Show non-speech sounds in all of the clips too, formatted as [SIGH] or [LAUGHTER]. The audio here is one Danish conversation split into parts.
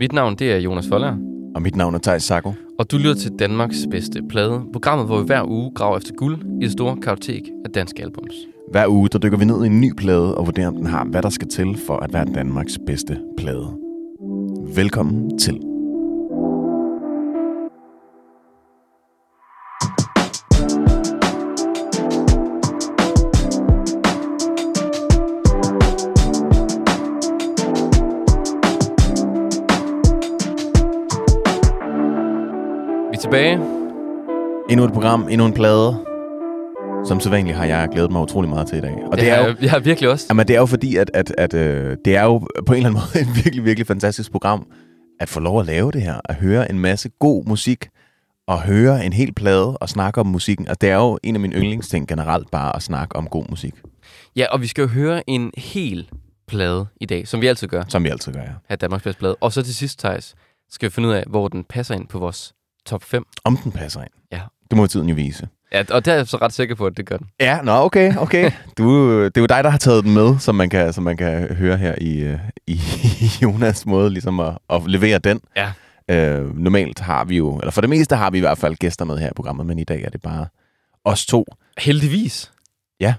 Mit navn det er Jonas Folger, Og mit navn er Thijs Sacco. og du lytter til Danmarks bedste plade. Programmet, hvor vi hver uge graver efter guld i det store kartotek af danske albums. Hver uge der dykker vi ned i en ny plade og vurderer, om den har, hvad der skal til for at være Danmarks bedste plade. Velkommen til. Tilbage. Endnu et program, endnu en plade. Som sædvanligt har jeg glædet mig utrolig meget til i dag. Og det, er jo, Jeg har virkelig også. jamen, det er jo fordi, at, at, at øh, det er jo på en eller anden [LAUGHS] måde et virkelig, virkelig fantastisk program, at få lov at lave det her. At høre en masse god musik, og høre en hel plade og snakke om musikken. Og det er jo en af mine yndlingsting generelt, bare at snakke om god musik. Ja, og vi skal jo høre en hel plade i dag, som vi altid gør Som vi altid gør, ja. af Danmarks bedste plade. Og så til sidst, Thijs, skal vi finde ud af, hvor den passer ind på vores top 5. Om den passer ind. Ja. Det må tiden jo vise. Ja, og der er jeg så ret sikker på, at det gør den. Ja, nå, okay, okay. [LAUGHS] Du, det er jo dig, der har taget den med, som man kan, som man kan høre her i, øh, i, [LAUGHS] Jonas måde, ligesom at, at levere den. Ja. Øh, normalt har vi jo, eller for det meste har vi i hvert fald gæster med her i programmet, men i dag er det bare os to. Heldigvis. Ja.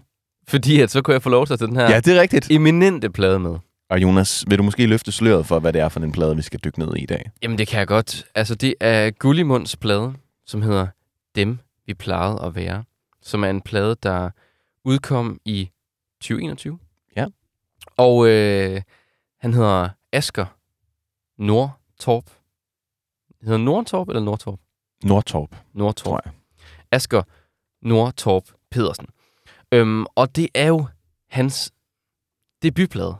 Fordi at så kunne jeg få lov til at den her Ja, det er rigtigt. eminente plade med. Og Jonas, vil du måske løfte sløret for, hvad det er for en plade, vi skal dykke ned i i dag? Jamen, det kan jeg godt. Altså, det er Gullimunds plade, som hedder Dem, vi plejede at være. Som er en plade, der udkom i 2021. Ja. Og øh, han hedder Asker Nordtorp. Hedder Nordtorp eller Nordtorp? Nordtorp, Nordtorp. tror jeg. Asker Nordtorp Pedersen. Øhm, og det er jo hans debutplade.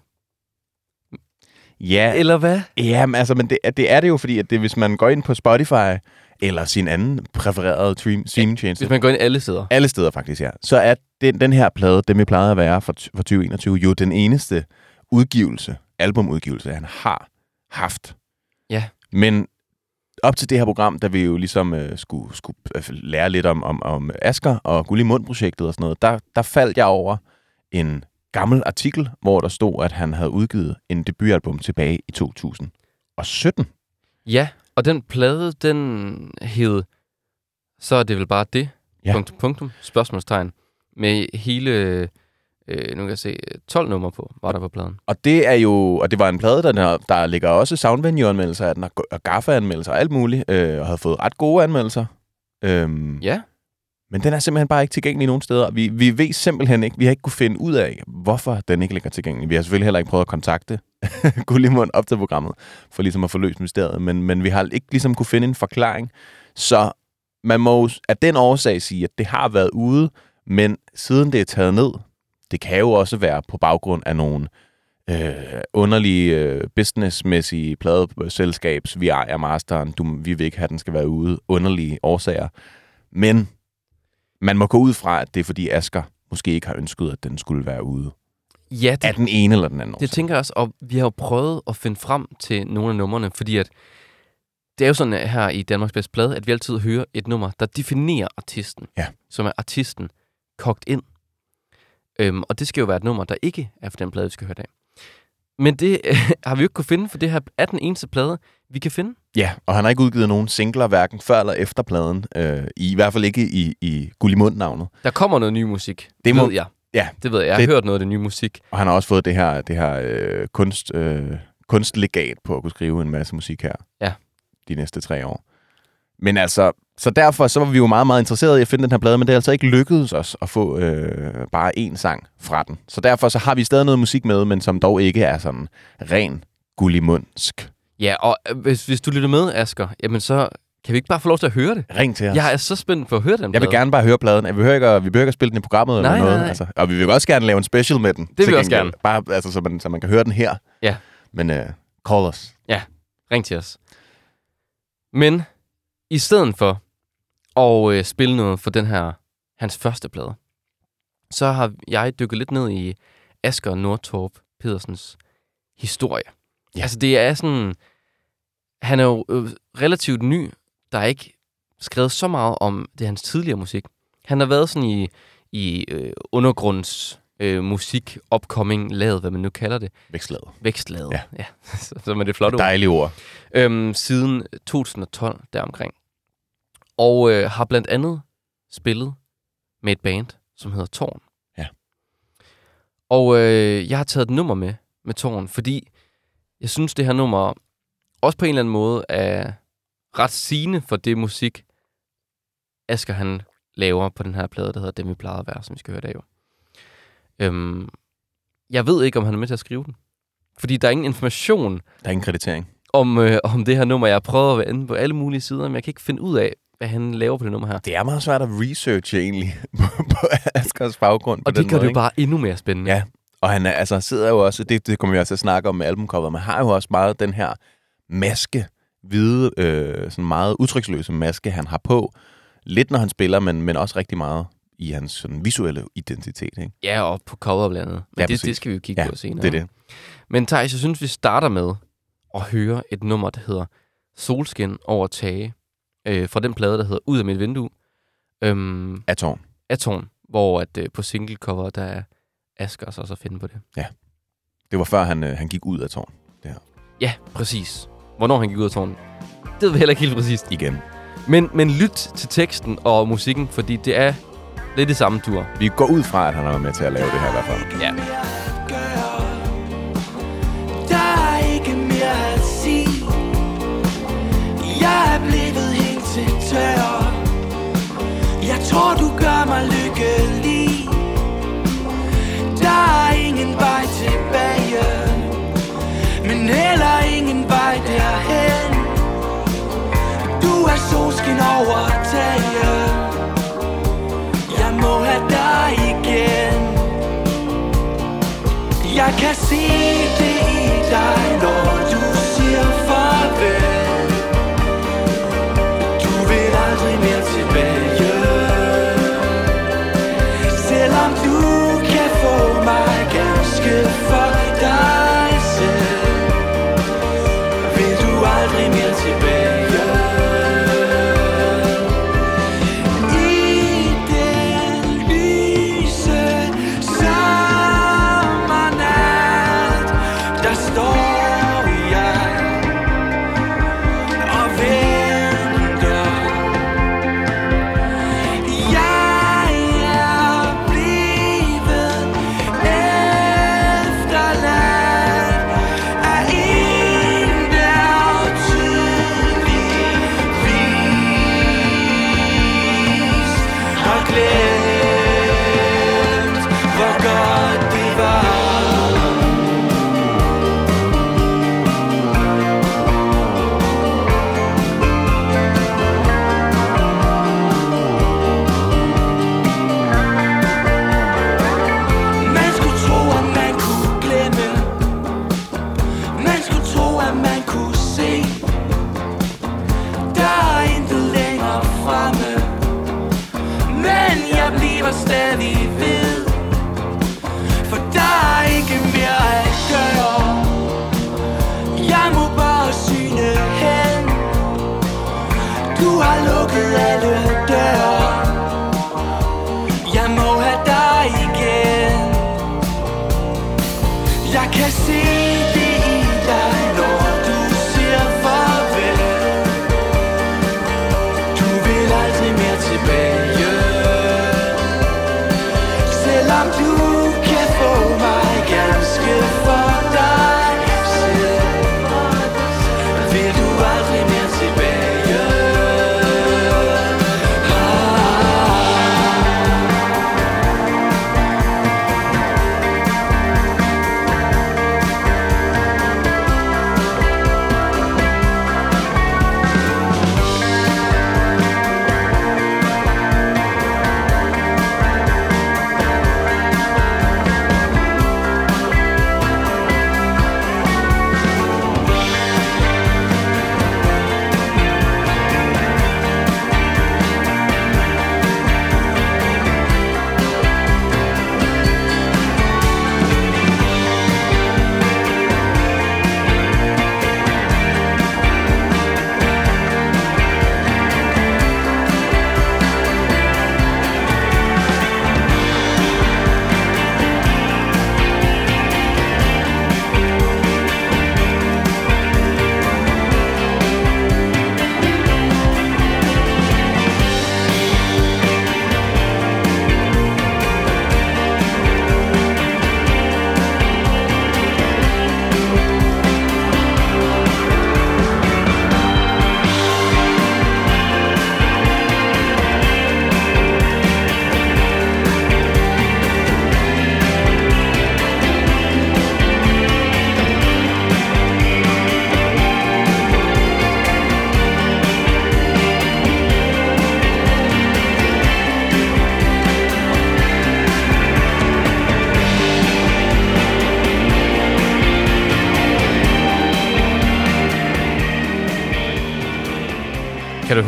Ja, Eller hvad? Ja, men, altså, men det, det er det jo, fordi at det, hvis man går ind på Spotify, eller sin anden præfererede stream, streamingtjeneste, Hvis man går ind alle steder. alle steder faktisk, ja, så er den, den her plade, dem vi plejede at være for, for 2021, jo den eneste udgivelse, albumudgivelse, han har haft. Ja. Men op til det her program, da vi jo ligesom øh, skulle, skulle øh, lære lidt om, om, om Asker og Gullimund-projektet og sådan noget, der, der faldt jeg over en gammel artikel, hvor der stod, at han havde udgivet en debutalbum tilbage i 2017. Ja, og den plade, den hed, så er det vel bare det, Ja. punktum, punktum, spørgsmålstegn, med hele, øh, nu kan jeg se, 12 numre på, var der på pladen. Og det er jo, og det var en plade, der, der ligger også Soundvenue-anmeldelser af den, og Gaffa-anmeldelser og alt muligt, øh, og havde fået ret gode anmeldelser. Øhm, Ja, men den er simpelthen bare ikke tilgængelig nogen steder. Vi, vi ved simpelthen ikke, vi har ikke kunne finde ud af, hvorfor den ikke ligger tilgængelig. Vi har selvfølgelig heller ikke prøvet at kontakte [LAUGHS] Gullimund op til programmet, for ligesom at få løst mysteriet, men, men vi har ikke ligesom kunne finde en forklaring. Så man må af den årsag sige, at det har været ude, men siden det er taget ned, det kan jo også være på baggrund af nogle øh, underlige øh, businessmæssige pladeselskabs, vi ejer masteren, du, vi vil ikke have, at den skal være ude, underlige årsager. Men man må gå ud fra, at det er fordi Asker måske ikke har ønsket, at den skulle være ude. ja Af det, den ene eller den anden det tænker jeg også, og vi har jo prøvet at finde frem til nogle af numrene, fordi at det er jo sådan her i Danmarks Bedste Plade, at vi altid hører et nummer, der definerer artisten, Ja. som er artisten kogt ind. Øhm, og det skal jo være et nummer, der ikke er for den plade, vi skal høre i dag. Men det øh, [LAUGHS] har vi jo ikke kunne finde, for det her er den eneste plade, vi kan finde. Ja, og han har ikke udgivet nogen singler, hverken før eller efter pladen. Øh, I, I hvert fald ikke i, i Gullimund-navnet. Der kommer noget ny musik, Det må- ved jeg. Ja, Det ved jeg. Jeg har Det- hørt noget af det nye musik. og han har også fået det her, det her øh, kunst, øh, kunstlegat på at kunne skrive en masse musik her. Ja. De næste tre år. Men altså, så derfor så var vi jo meget, meget interesserede i at finde den her plade, men det er altså ikke lykkedes os at få øh, bare én sang fra den. Så derfor så har vi stadig noget musik med, men som dog ikke er sådan ren gullimundsk. Ja, og øh, hvis, hvis du lytter med, Asger, jamen så kan vi ikke bare få lov til at høre det? Ring til os. Jeg er så spændt på at høre den Jeg vil plade. gerne bare høre pladen. Jeg behøver ikke at, vi behøver ikke at spille den i programmet Nej, eller noget. nej, nej. Altså. Og vi vil også gerne lave en special med den. vil til vi også gengæld. Bare altså, så, man, så man kan høre den her. Ja. Men uh, call us. Ring til os. Men i stedet for at øh, spille noget for den her, hans første plade, så har jeg dykket lidt ned i Asger Nordtorp Pedersens historie. Ja. Altså det er sådan, han er jo øh, relativt ny, der er ikke skrevet så meget om det hans tidligere musik. Han har været sådan i, i øh, undergrunds øh, musik, upcoming, lavet, hvad man nu kalder det, Vækstlaget. vækstlaget, Ja. ja. [LAUGHS] så, så er det flot ord, Dejlige ord. øhm, siden 2012 deromkring. Og øh, har blandt andet spillet med et band, som hedder Torn. Ja. Og øh, jeg har taget et nummer med, med Torn, fordi jeg synes, det her nummer også på en eller anden måde er ret sigende for det musik, Asger han laver på den her plade, der hedder Dem vi plejede at være, som vi skal høre i dag. jo. Øhm, jeg ved ikke, om han er med til at skrive den. Fordi der er ingen information Der er ingen kreditering. om, øh, om det her nummer. Jeg har prøvet at være inde på alle mulige sider, men jeg kan ikke finde ud af, hvad han laver på det nummer her. Det er meget svært at researche egentlig [LAUGHS] på, på Askers baggrund. på Og det gør måde, det jo bare endnu mere spændende. Ja, og han er, altså, sidder jo også, det, det kommer vi også at snakke om med albumcoveret, man har jo også meget den her maske, hvide, øh, sådan meget udtryksløse maske, han har på. Lidt når han spiller, men, men også rigtig meget i hans sådan, visuelle identitet. Ikke? ja og på cover blandt andet. Men Ja, ja, det, præcis. det skal vi jo kigge Ja, på senere. Det er det. Men Thijs, jeg synes, vi starter med at høre et nummer, der hedder Solskin over tage, øh, fra den plade, der hedder Ud af mit vindue, øhm, Af tårn. af Torn, hvor at, øh, på singlecover, der er Asger også at finde på det. Det var før han, øh, han gik ud af tårn. Ja, præcis. Hvornår han gik ud af tårnen, det ved vi heller ikke helt præcist. Igen. Men, men lyt til teksten og musikken, fordi det er lidt i samme tur. Vi går ud fra, at han har været med til at lave det her i hvert fald. Ja. Tør Jeg tror du gør mig lykkelig. Der er ingen vej tilbage Men heller ingen vej derhen. Du er solskin over taget. Jeg må have dig igen. Jeg kan se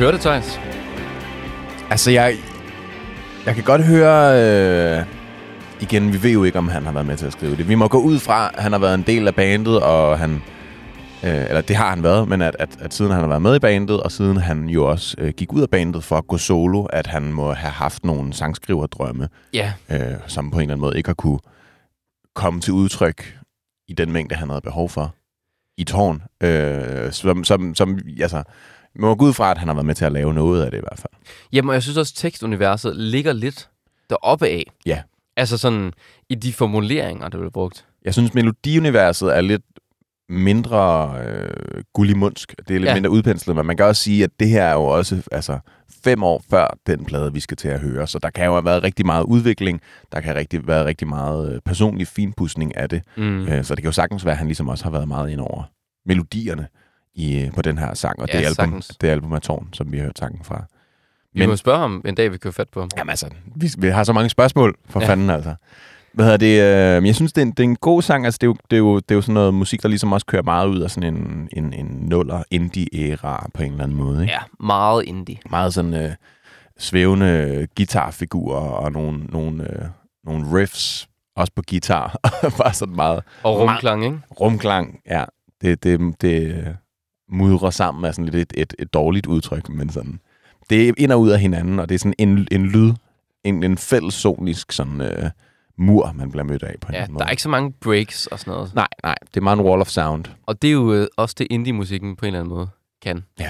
høre det, Thijs? Altså, jeg, jeg kan godt høre... Øh, igen, vi ved jo ikke, om han har været med til at skrive det. Vi må gå ud fra, at han har været en del af bandet, og han... Øh, eller det har han været, men at, at, at siden han har været med i bandet, og siden han jo også øh, gik ud af bandet for at gå solo, at han må have haft nogle sangskriverdrømme, Ja. øh, som på en eller anden måde ikke har kunne komme til udtryk i den mængde, han havde behov for i tårn. Øh, som, som, som, altså, man må gå ud fra, at han har været med til at lave noget af det i hvert fald. Jamen, og jeg synes også, at tekstuniverset ligger lidt deroppe af. Ja. Altså sådan, i de formuleringer, der bliver brugt. Jeg synes, melodiuniverset er lidt mindre øh, gullimundsk. Det er lidt Ja. mindre udpenslet, men man kan også sige, at det her er jo også altså, fem år før den plade, vi skal til at høre. Så der kan jo have været rigtig meget udvikling. Der kan have rigtig, været rigtig meget øh, personlig finpudsning af det. Mm. Mm. Øh, så det kan jo sagtens være, at han ligesom også har været meget ind over melodierne i, øh, på den her sang. Og Ja, det, album, sagtens. det album af Tårn, som vi har hørt sangen fra. Vi Men- må spørge ham en dag, vi kører fat på ham. Jamen altså, vi, vi har så mange spørgsmål for Ja. fanden altså. Hvad hedder det? Øh, jeg synes, det er, en, det er en god sang. Altså, det, er jo, det, er jo, det er jo sådan noget musik, der ligesom også kører meget ud af sådan en, en, en nuller indie-æra på en eller anden måde. Ikke? Ja, meget indie. Meget sådan øh, svævende guitarfigurer og nogle, nogle, øh, nogle riffs, også på guitar. [LAUGHS] Bare sådan meget Og rumklang, ikke? rumklang. Ja, det, det, det øh, mudrer sammen af sådan lidt et, et, et dårligt udtryk, men sådan... Det er ind og ud af hinanden, og det er sådan en, en lyd, en, en fællessonisk sådan øh, mur, man bliver mødt af på en Ja, anden der er måde. ikke så mange breaks og sådan noget. Nej, nej, det er meget en wall of sound. Og det er jo øh, også det indie-musikken på en eller anden måde kan. I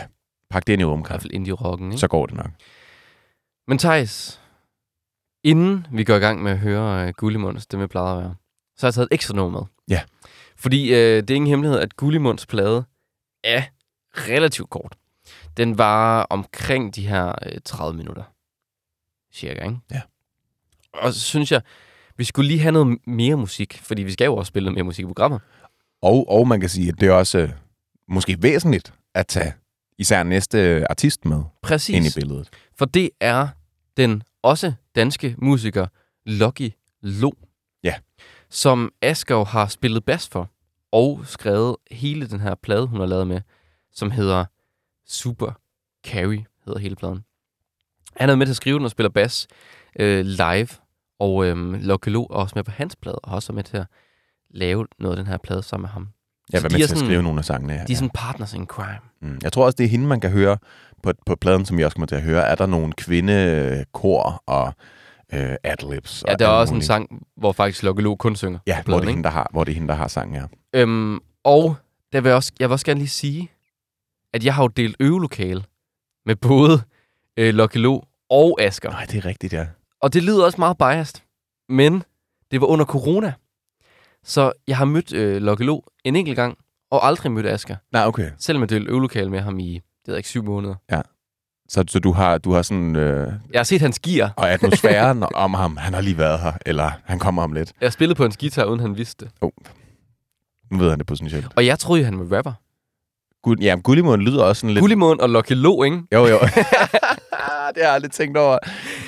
Pak det ind i hvert rumkart, fald indie-rocken, ikke? så går det nok. Men Thijs, inden vi går i gang med at høre uh, Gullimunds, det med plejer at være, så har jeg taget et ekstra nummer med. Ja. Fordi øh, det er ingen hemmelighed, at Gullimunds plade er relativt kort. Den var omkring de her øh, 30 minutter. Cirka, ikke? Ja. Og så synes jeg, vi skulle lige have noget mere musik, fordi vi skal jo også spille noget mere musik i programmet. Og, og man kan sige, at det er også øh, måske væsentligt at tage især næste artist med Præcis. ind i billedet. For det er den også danske musiker Lucky Lo. Ja. Som Asger har spillet bas for og skrevet hele den her plade, hun har lavet med, som hedder Super Carry, hedder hele pladen. Han er med til at skrive den og spiller bas øh, live, og øh, Lucky Lo er også med på hans plade, og også er med til at lave noget af den her plade sammen med ham. Jeg var de med til at sådan- skrive nogle af sangene. Ja, De er sådan partners in crime. Mm. Jeg tror også, det er hende, man kan høre på, på pladen, som vi også kommer til at høre. Er der nogle kvindekor og øh, adlibs? Ja, der er også en sang, hvor faktisk Lucky Lo kun synger Ja, hvor det, er hende, der har, hvor det er hende, der har sangen, ja. Øhm, og der vil jeg, også, jeg vil også gerne lige sige, at jeg har jo delt øvelokale med både øh, Lucky Lo og Asger. Nej, det er rigtigt, ja. Og det lyder også meget biased, men det var under corona. Så jeg har mødt øh, Lucky Lo en enkelt gang, og aldrig mødt Asger. Nej, okay. Selvom jeg delte øvelokale med ham i, det ved jeg ikke, syv måneder. Så, så du har, du har sådan... Øh, Jeg har set hans gear. og atmosfæren om ham, han har lige været her, eller han kommer om lidt. Jeg har spillet på hans guitar, uden han vidste det. Nu ved han det potentielt. Og jeg troede, han var rapper. Gud, ja, Gullimund lyder også sådan lidt... Gullimund og Lucky Lo, ikke? Jo, jo. [LAUGHS] det har jeg aldrig tænkt over.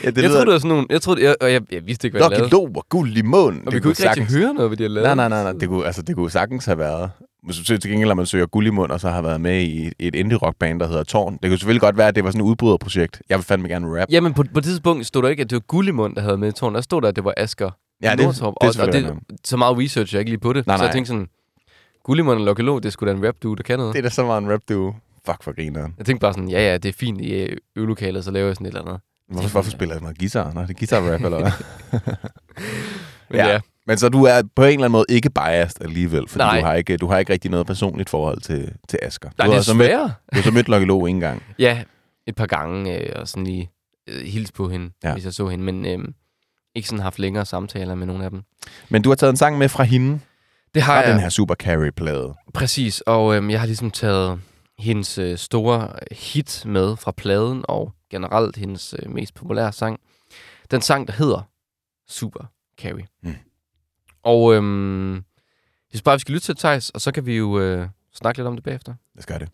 Ja, det jeg troede, det var sådan nogle... Jeg, troede, jeg, og jeg, jeg vidste ikke, hvad jeg Lucky. Lo og Gullimund. Og vi kunne ikke rigtig høre noget, hvad de havde lavet. Nej, nej, nej, nej. Det kunne, altså, det kunne sagtens have været. Hvis du til gengæld, når man søger Gullimund, og så har været med i et indie-rockband, der hedder Tårn. Det kunne selvfølgelig godt være, at det var sådan et udbryderprojekt. Jeg vil fandme gerne rap. Jamen, på, på det tidspunkt stod der ikke, at det var Gullimund, der havde med i tårn. Der stod der, at det var Asger Ja, det, Nordtorp. det er og, og det, det, så meget research jeg ikke lige på det. Nej, så jeg nej. tænkte sådan, Gullimund og Lucky Lo, det skulle da en rap dude, der kan noget. det er da så meget en rap duo. Fuck for grineren. Jeg tænkte bare sådan, ja ja, det er fint i øh, øvelokalet, så laver jeg sådan et eller andet. Hvorfor, hvorfor spiller jeg noget guitar? Nej, det er guitar-rap, eller hvad? [LAUGHS] Men Ja. ja. Men så du er på en eller anden måde ikke biased alligevel, fordi Nej. du har, ikke, du har ikke rigtig noget personligt forhold til, til Asger. Nej, du, det er så mødt, sværere. du har så mødt Lucky Lo en gang. [LAUGHS] Ja, et par gange, øh, og sådan lige øh, hilse på hende, ja. hvis jeg så hende. Men øh, ikke sådan haft længere samtaler med nogen af dem. Men du har taget en sang med fra hende, Det har jeg. den her Super Carry-plade. Præcis, og øhm, jeg har ligesom taget hendes øh, store hit med fra pladen, og generelt hendes øh, mest populære sang. Den sang, der hedder Super Carry. Mm. Og øhm, jeg synes bare, vi skal lytte til Thijs, og så kan vi jo øh, snakke lidt om det bagefter. Lad os gøre det.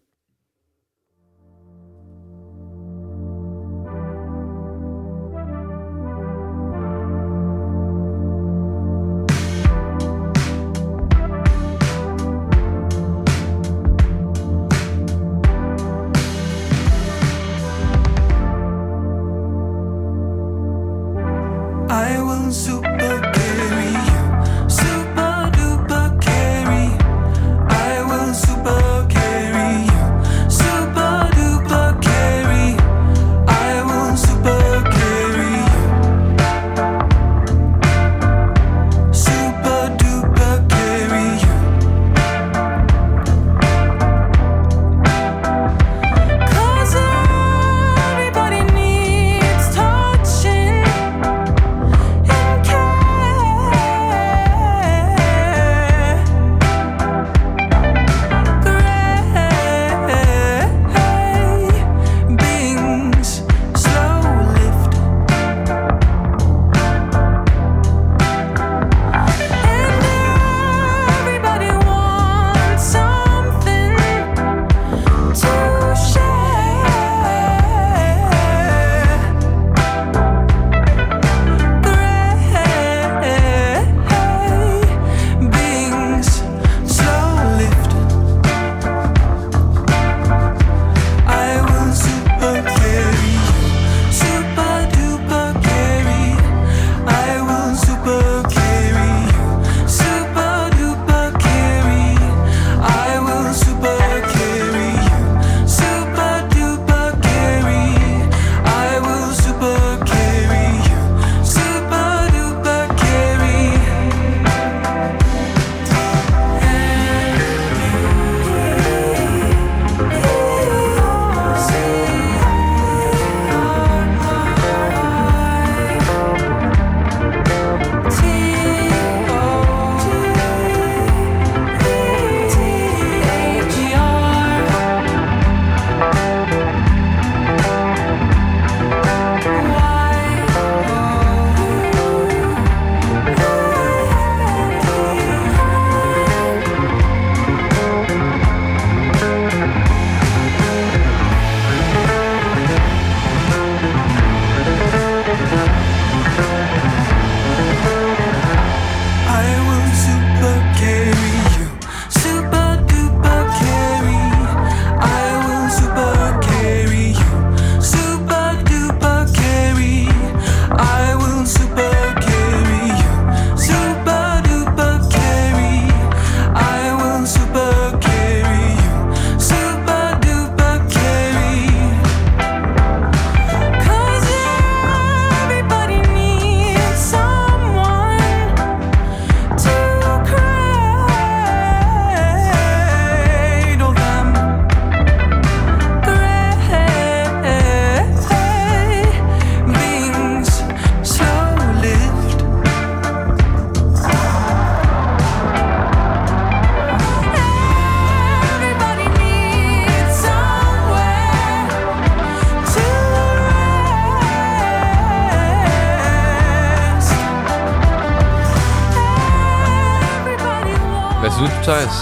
Thijs?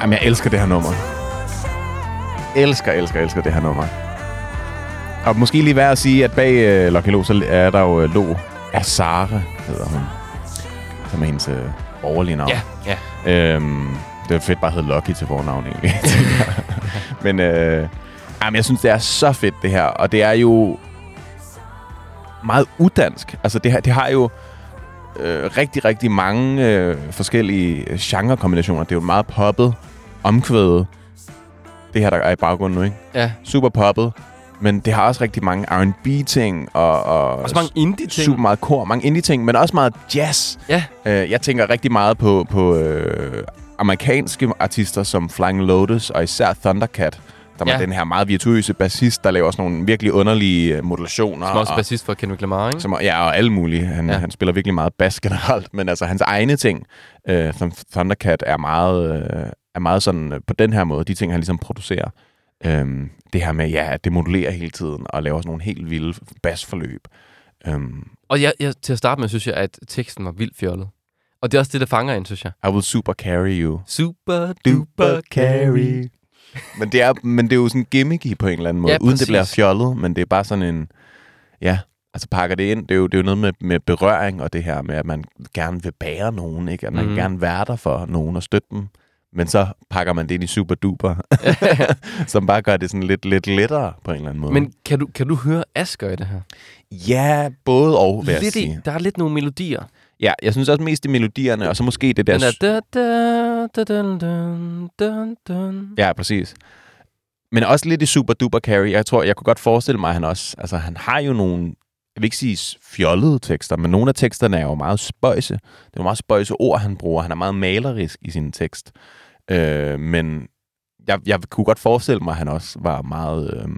Jamen, jeg elsker det her nummer. Elsker, elsker, elsker det her nummer. Og måske lige værd at sige, at bag uh, Lucky Lo, så er der jo uh, Lo Azare, hedder hun. Som er hendes uh, borgerlige navn. Ja, ja. Øhm, det er fedt bare at hedde Lucky til fornavn, egentlig. [LAUGHS] Men øh, jamen, jeg synes, det er så fedt, det her. Og det er jo meget udansk. Altså, det, det har jo øh, rigtig, rigtig mange øh, forskellige genrekombinationer. Det er jo meget poppet, omkvædet. Det her, der er i baggrunden nu, ikke? Ja. Super poppet. Men det har også rigtig mange R&B-ting og, og Også mange indie-ting. super meget kor, mange indie-ting, men også meget jazz. Ja. Øh, jeg tænker rigtig meget på, på øh, amerikanske artister som Flying Lotus og især Thundercat, der ja. Er den her meget virtuøse bassist, der laver sådan nogle virkelig underlige øh, modulationer. Som også og, bassist for Kendrick Lamar, ikke? som, ja, og alle mulige. Han, ja. Han spiller virkelig meget bass generelt, men altså hans egne ting, øh, som Thundercat, er meget, øh, er meget sådan øh, på den her måde, de ting, han ligesom producerer. Øhm, det her med, ja, at det modulerer hele tiden og laver sådan nogle helt vilde bassforløb. Øhm, Og jeg, jeg, til at starte med, synes jeg, at teksten var vildt fjollet. Og det er også det, der fanger en, synes jeg. I will super carry you. Super duper carry. Men det, er, men det er jo sådan gimmicky på en eller anden måde, Ja, uden det bliver fjollet, men det er bare sådan en, ja, altså pakker det ind. Det er jo, det er jo noget med, med berøring og det her med, at man gerne vil bære nogen, ikke? At man mm. gerne være der for nogen og støtte dem. Men så pakker man det ind i super duper, [LAUGHS] [LAUGHS] som bare gør det sådan lidt, lidt lettere på en eller anden måde. Men kan du, kan du høre Asger i det her? ja, både og, vil jeg Lidt i, sige. der er lidt nogle melodier. Ja, jeg synes også mest i melodierne, og så måske det der... Den er... Da, da, da, dun, dun, dun, dun. Ja, præcis. Men også lidt i Super Duper Carry. Jeg tror, jeg kunne godt forestille mig, at han også... Altså, han har jo nogle... Jeg vil ikke sige fjollede tekster, men nogle af teksterne er jo meget spøjse. Det er jo meget spøjse ord, han bruger. Han er meget malerisk i sin tekst. Øh, men jeg, jeg kunne godt forestille mig, at han også var meget... Øh,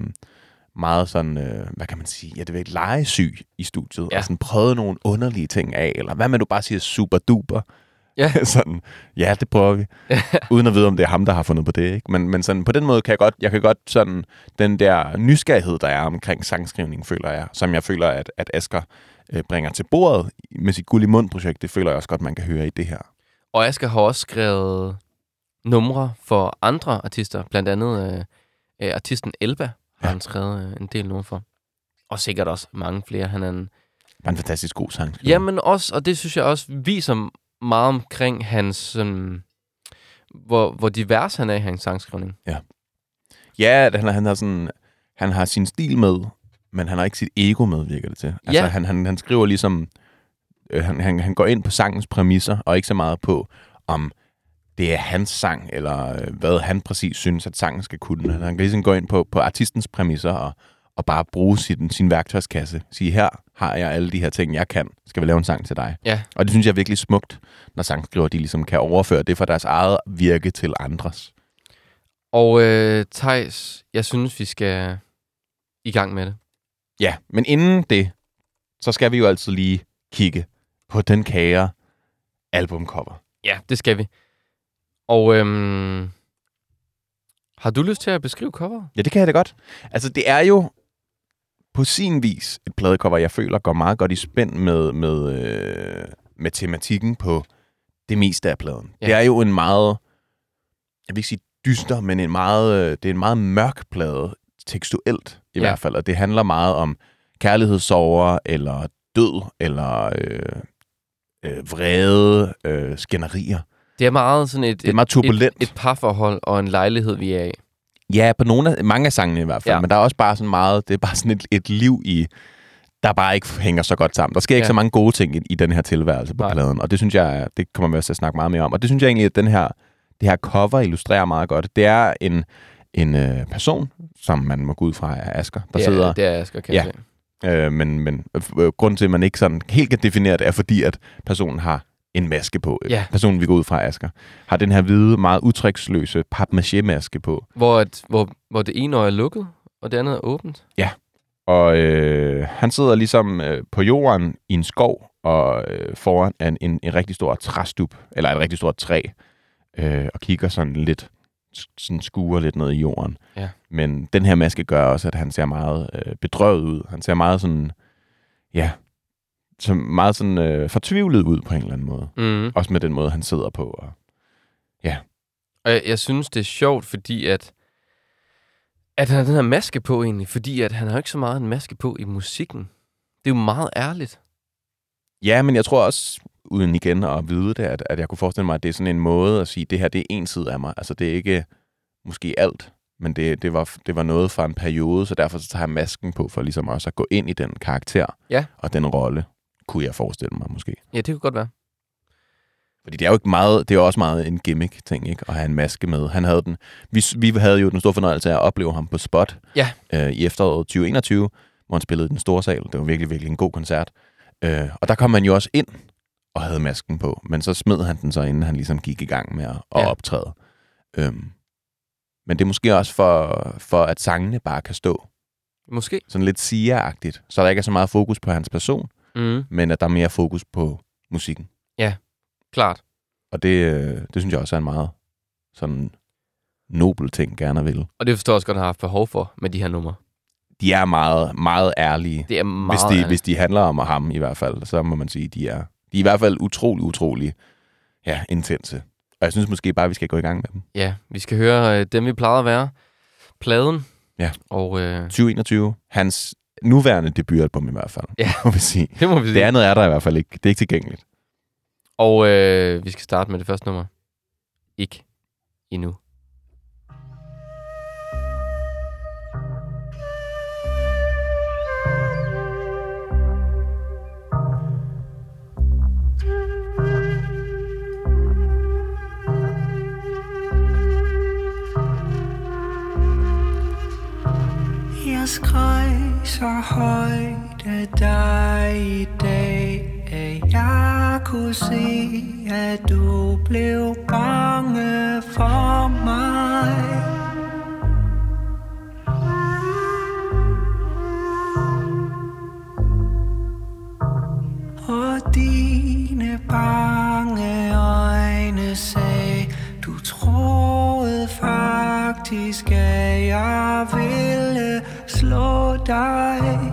meget sådan, øh, hvad kan man sige, ja, det er legesyg i studiet, Ja. og sådan prøvede nogle underlige ting af, eller hvad man du bare siger super duper. Ja. [LAUGHS] sådan, ja, det prøver vi. Uden at vide, om det er ham, der har fundet på det. Ikke? Men, men sådan, på den måde kan jeg godt, jeg kan godt sådan, den der nysgerrighed, der er omkring sangskrivning, føler jeg, som jeg føler, at, at Asger øh, bringer til bordet med sit guld i mund-projekt, det føler jeg også godt, man kan høre i det her. Og Asger har også skrevet numre for andre artister. Blandt andet øh, øh, artisten Elba har Ja. han skrevet en del numre for. Og sikkert også mange flere. Han er en Bare en fantastisk god sang. Jamen også, og det synes jeg også viser meget omkring hans, sådan, hvor, hvor divers han er i hans sangskrivning. Ja, at han, han, har sådan, han har sin stil med, men han har ikke sit ego med, virker det til. Altså, Ja. han, han, han skriver ligesom... Øh, han, han, han går ind på sangens præmisser, og ikke så meget på, om det er hans sang, eller øh, hvad han præcis synes, at sangen skal kunne. Han kan ligesom gå ind på, på artistens præmisser, og, og bare bruge sin, sin værktøjskasse. Sige, her har jeg alle de her ting, jeg kan. Skal vi lave en sang til dig? Ja, Og det synes jeg er virkelig smukt, når sangskriver de ligesom kan overføre det fra deres eget virke til andres. og øh, Tejs, jeg synes, vi skal i gang med det. Ja, men inden det, så skal vi jo altid lige kigge på den kære albumcover. Ja, det skal vi. Og øhm, har du lyst til at beskrive coveret? Ja, det kan jeg da godt. Altså, det er jo på sin vis et pladecover, jeg føler går meget godt i spænd med, med, øh, med tematikken på det meste af pladen. Ja. Det er jo en meget, jeg vil ikke sige dyster, men en meget, øh, det er en meget mørk plade, tekstuelt i Ja. hvert fald. Og det handler meget om kærlighedssorger, eller død, eller øh, øh, vrede, øh, skænderier. Det er meget sådan et, Det er meget turbulent. et, et parforhold og en lejlighed, vi er i. Ja, på nogle af, mange af sangene i hvert fald, Ja. ja. men der er også bare sådan meget, det er bare sådan et, et liv i, der bare ikke hænger så godt sammen. Der sker ikke Ja. så mange gode ting i, i den her tilværelse på Nej. pladen, og det synes jeg, det kommer vi også til at snakke meget mere om. Og det synes jeg egentlig, at den her, det her cover illustrerer meget godt. Det er en, en øh, person, som man må gå ud fra er Asger, der det, sidder... er, det er Asger, kan Ja. jeg se. Øh, men men øh, grunden til, at man ikke sådan helt kan definere det, er fordi, at personen har en maske på. Ja. Personen, vi går ud fra, Asger, har den her hvide, meget udtryksløse papmaché-maske på. Hvor, et, hvor, hvor det ene øje er lukket, og det andet er åbent. Og øh, han sidder ligesom øh, på jorden i en skov, og øh, foran en, en, en rigtig stor træstup, eller et rigtig stort træ, øh, og kigger sådan lidt, sådan skuer lidt ned i jorden. Ja. Men den her maske gør også, at han ser meget øh, bedrøvet ud. Han ser meget sådan, ja, som meget sådan øh, fortvivlet ud på en eller anden måde. Mm. Også med den måde, han sidder på. Og, Ja. Og jeg, jeg synes, det er sjovt, fordi at, at han har den her maske på egentlig, fordi at han har ikke så meget en maske på i musikken. Det er jo meget ærligt. Ja, men jeg tror også, uden igen at vide det, at, at jeg kunne forestille mig, at det er sådan en måde at sige, det her det er en side af mig. Altså det er ikke måske alt, men det, det, var, det var noget fra en periode, så derfor så tager jeg masken på for ligesom også at gå ind i den karakter Ja. og den rolle, kunne jeg forestille mig måske. Ja, det kunne godt være. Fordi det er jo ikke meget, det er også meget en gimmick-ting, ikke? At have en maske med. Han havde den, vi, vi havde jo den store fornøjelse af at opleve ham på Spot Ja. øh, i efteråret 2021, hvor han spillede i den store sal. Det var virkelig, virkelig en god koncert. Øh, og der kom man jo også ind og havde masken på, men så smed han den så, inden han ligesom gik i gang med at, at Ja. optræde. Øhm, men det er måske også for, for, at sangene bare kan stå Måske. sådan lidt sia-agtigt, så der ikke er så meget fokus på hans person, Mm, men at der er mere fokus på musikken. klart. Og det, øh, det synes jeg også er en meget sådan nobel ting, gerne vil. Og det forstår jeg også godt, at har haft behov for med de her numre. De er meget, meget ærlige. Det er meget Hvis de, ærligt. hvis de handler om ham i hvert fald, så må man sige, de er, de er i hvert fald utrolig, utrolig ja, intense. Og jeg synes måske bare, vi skal gå i gang med dem. Ja, vi skal høre øh, dem, vi plejede at være. Pladen. Ja. Og øh, 2021, hans nuværende debutalbum i hvert fald, Ja. må vi sige. det må vi sige. Det andet er der i hvert fald ikke. Det er ikke tilgængeligt. Og øh, vi skal starte med det første nummer. Ikke endnu. Jeg tager højt af dig i dag, at jeg kunne se, at du blev bange for mig. Og dine bange øjne sagde, du troede faktisk, at jeg ville slå dig.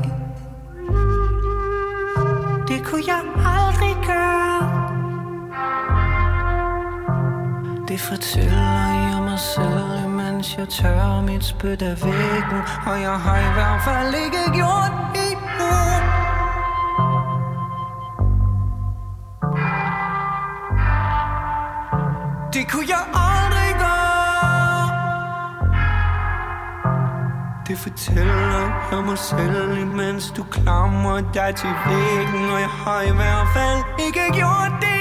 Det kunne jeg aldrig gøre. Det fortæller jeg mig selv, Mens jeg tørrer mit spyt af væggen. Og jeg har i hvert fald ikke gjort det. Det fortæller jeg mig selv Imens du klamrer dig til væggen Og jeg har i hvert fald ikke gjort det.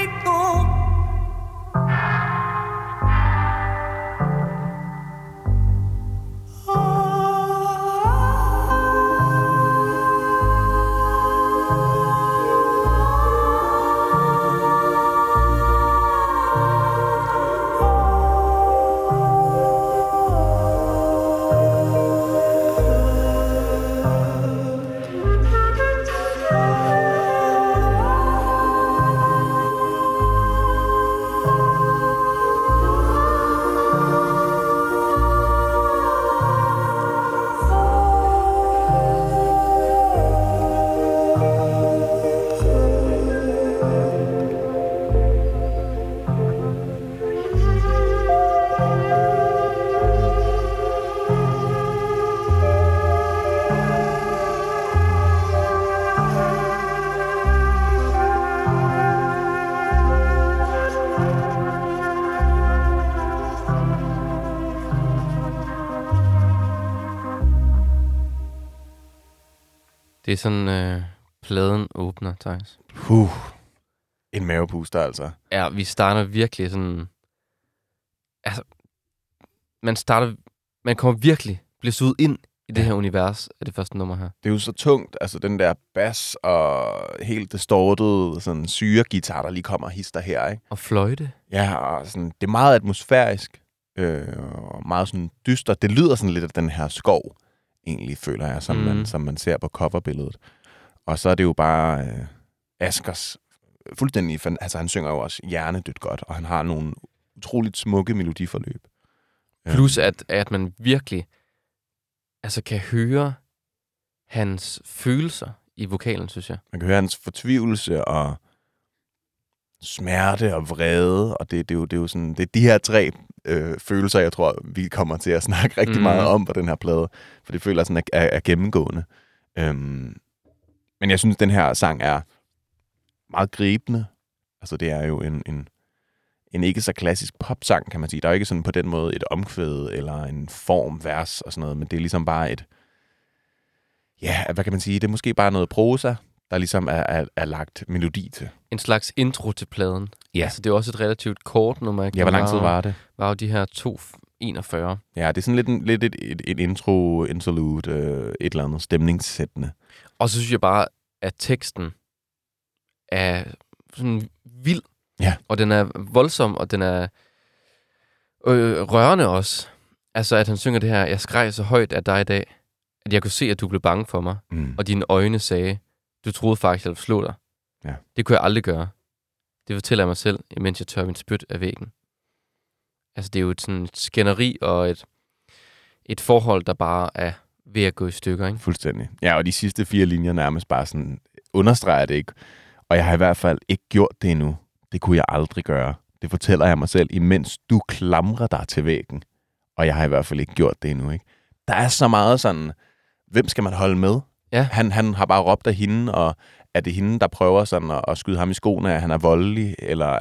Det er sådan, øh, pladen åbner, Thijs. Puh. En mavepuster, altså. Ja, vi starter virkelig sådan... Altså, man starter... Man kommer virkelig suget ind i det her univers af det første nummer her. Det er jo så tungt, altså den der bas og helt distorted sådan syre guitar, der lige kommer og hister her, ikke? Og fløjte. Ja, og sådan, det er meget atmosfærisk, øh, og meget sådan dyster. Det lyder sådan lidt af den her skov, egentlig, føler jeg, som, mm. Man, som man ser på coverbilledet. Og så er det jo bare øh, Askers fuldstændig... Altså, han synger jo også hjernedødt godt, og han har nogle utroligt smukke melodiforløb. Plus at, at man virkelig altså kan høre hans følelser i vokalen, synes jeg. Man kan høre hans fortvivlelse og smerte og vrede, og det, det, er, jo, det er jo sådan, det er de her tre øh, følelser, jeg tror, vi kommer til at snakke rigtig mm. meget om på den her plade, for det føler jeg sådan er, er, er gennemgående. Øhm, men jeg synes, den her sang er meget gribende. Altså, det er jo en, en, en ikke så klassisk popsang, kan man sige. Der er jo ikke sådan på den måde et omkvæd eller en form, vers og sådan noget, men det er ligesom bare et... Ja, hvad kan man sige? Det er måske bare noget prosa, der ligesom er, er, er lagt melodi til. En slags intro til pladen. Ja. Altså, det er også et relativt kort nummer. Ja, hvor lang tid var det? Var jo de her 2.41. Ja, det er sådan lidt, en, lidt et, et, et intro, interlude, øh, et eller andet stemningssættende. Og så synes jeg bare, at teksten er sådan vild. Ja. Og den er voldsom, og den er øh, rørende også. Altså, at han synger det her, jeg skreg så højt af dig i dag, at jeg kunne se, at du blev bange for mig. Mm. Og dine øjne sagde, du troede faktisk, jeg ville slå dig. Ja. Det kunne jeg aldrig gøre. Det fortæller jeg mig selv, imens jeg tør min spyt af væggen. Altså, det er jo et, sådan et skænderi og et, et forhold, der bare er ved at gå i stykker, ikke? Fuldstændig. Ja, og de sidste fire linjer nærmest bare sådan understreger det ikke. Og jeg har i hvert fald ikke gjort det endnu. Det kunne jeg aldrig gøre. Det fortæller jeg mig selv, imens du klamrer dig til væggen. Og jeg har i hvert fald ikke gjort det endnu. Ikke? Der er så meget sådan, hvem skal man holde med? Ja. Han, han har bare råbt af hende, og er det hende, der prøver sådan at, at skyde ham i skoene, at han er voldelig? Eller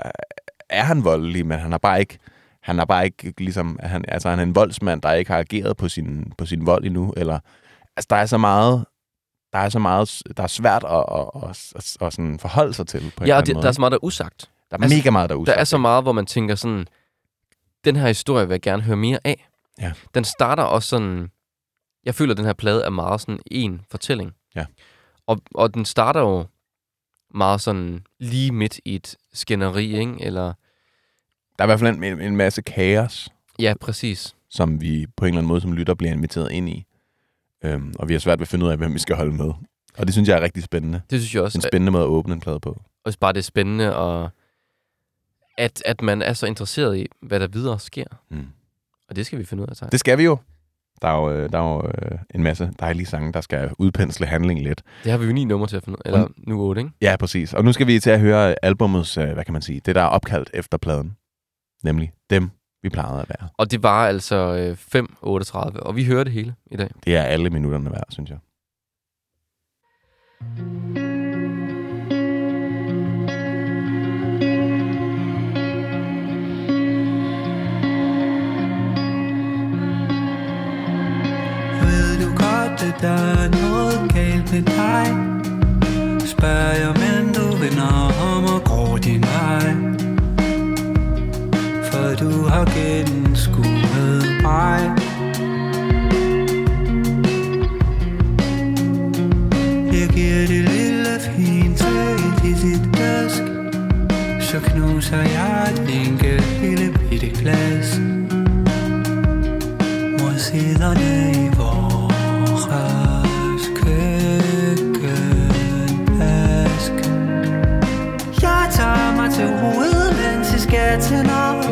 er han voldelig, men han har bare ikke, han har bare ikke ligesom, han, altså han er en voldsmand, der ikke har ageret på sin, på sin vold endnu, eller, altså der er så meget, der er så meget, der er svært at, at, at, at, at sådan forholde sig til på Ja, og det, måde. der er så meget, der er usagt. der er altså, mega meget, der er Der er usagt, så meget, hvor man tænker sådan, den her historie vil jeg gerne høre mere af. Ja. Den starter også sådan, jeg føler, at den her plade er meget sådan en fortælling. Ja. Og, og den starter jo meget sådan lige midt i et skænderi, ikke? Eller, Der er i hvert fald en, en, en masse kaos, ja, præcis. som vi på en eller anden måde som lytter bliver inviteret ind i. Øhm, og vi har svært ved at finde ud af, hvem vi skal holde med. Og det synes jeg er rigtig spændende. Det synes jeg En også, at, spændende måde at åbne en plade på. også bare det er spændende, og at, at man er så interesseret i, hvad der videre sker. Mm. Og det skal vi finde ud af, Thaj. Det skal vi jo. Der er jo, øh, der er jo øh, en masse dejlige sange, der skal udpensle handling lidt. Det har vi jo ni numre til at finde. Eller nu otte, ikke? Ja, præcis. Og nu skal vi til at høre albumets, øh, hvad kan man sige, det der er opkaldt efter pladen. Nemlig dem, vi plejede at være. Og det var altså øh, 5.38, og vi hører det hele i dag. Det er alle minutterne værd, synes jeg. Ved du der er noget galt med dig? Spørger jeg, men du vender om og går din vej. For du har gennemskuet mig. Jeg giver det lille fint i dit vask. Så knuser jeg et enkelt lille bitte glas. Mod siderne til hovedet, mens I skal til op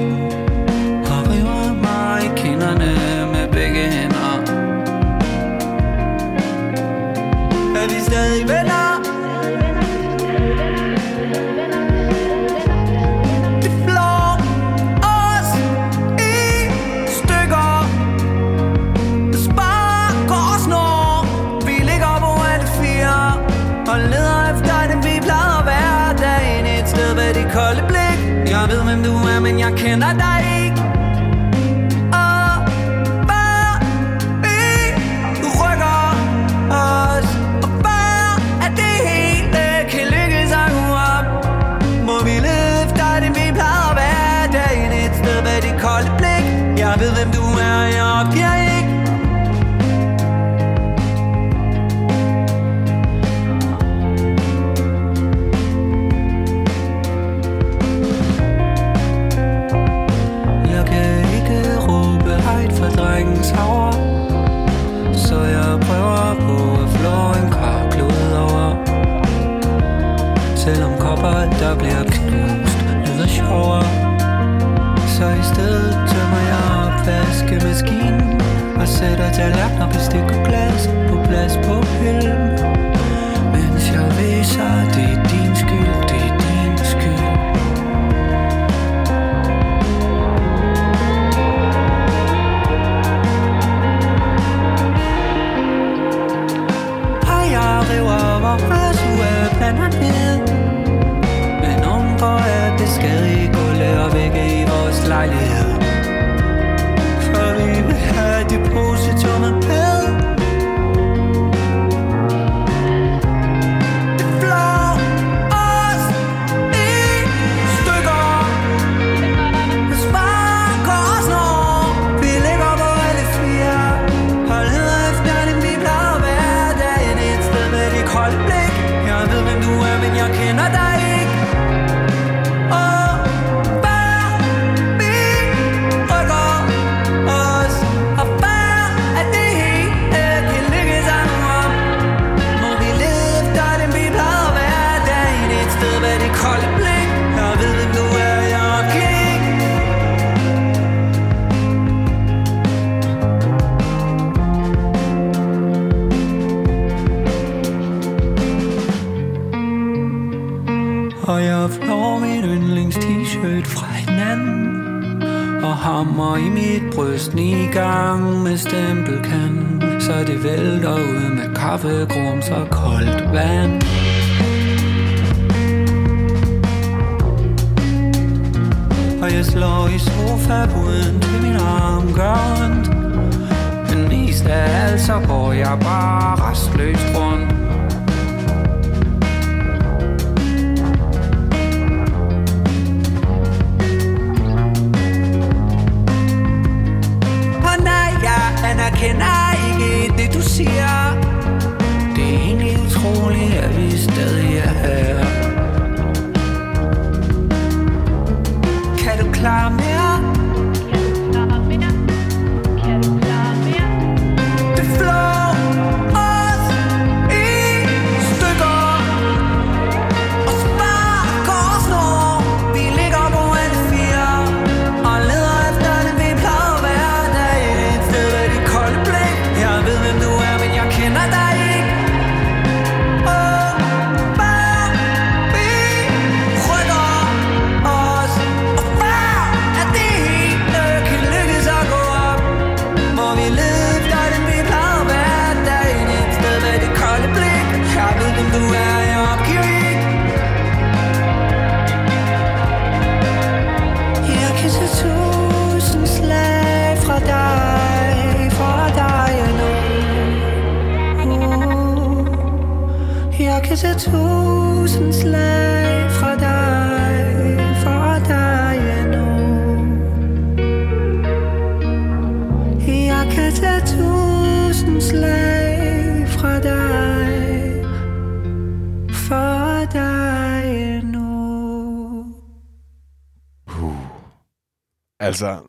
Altså,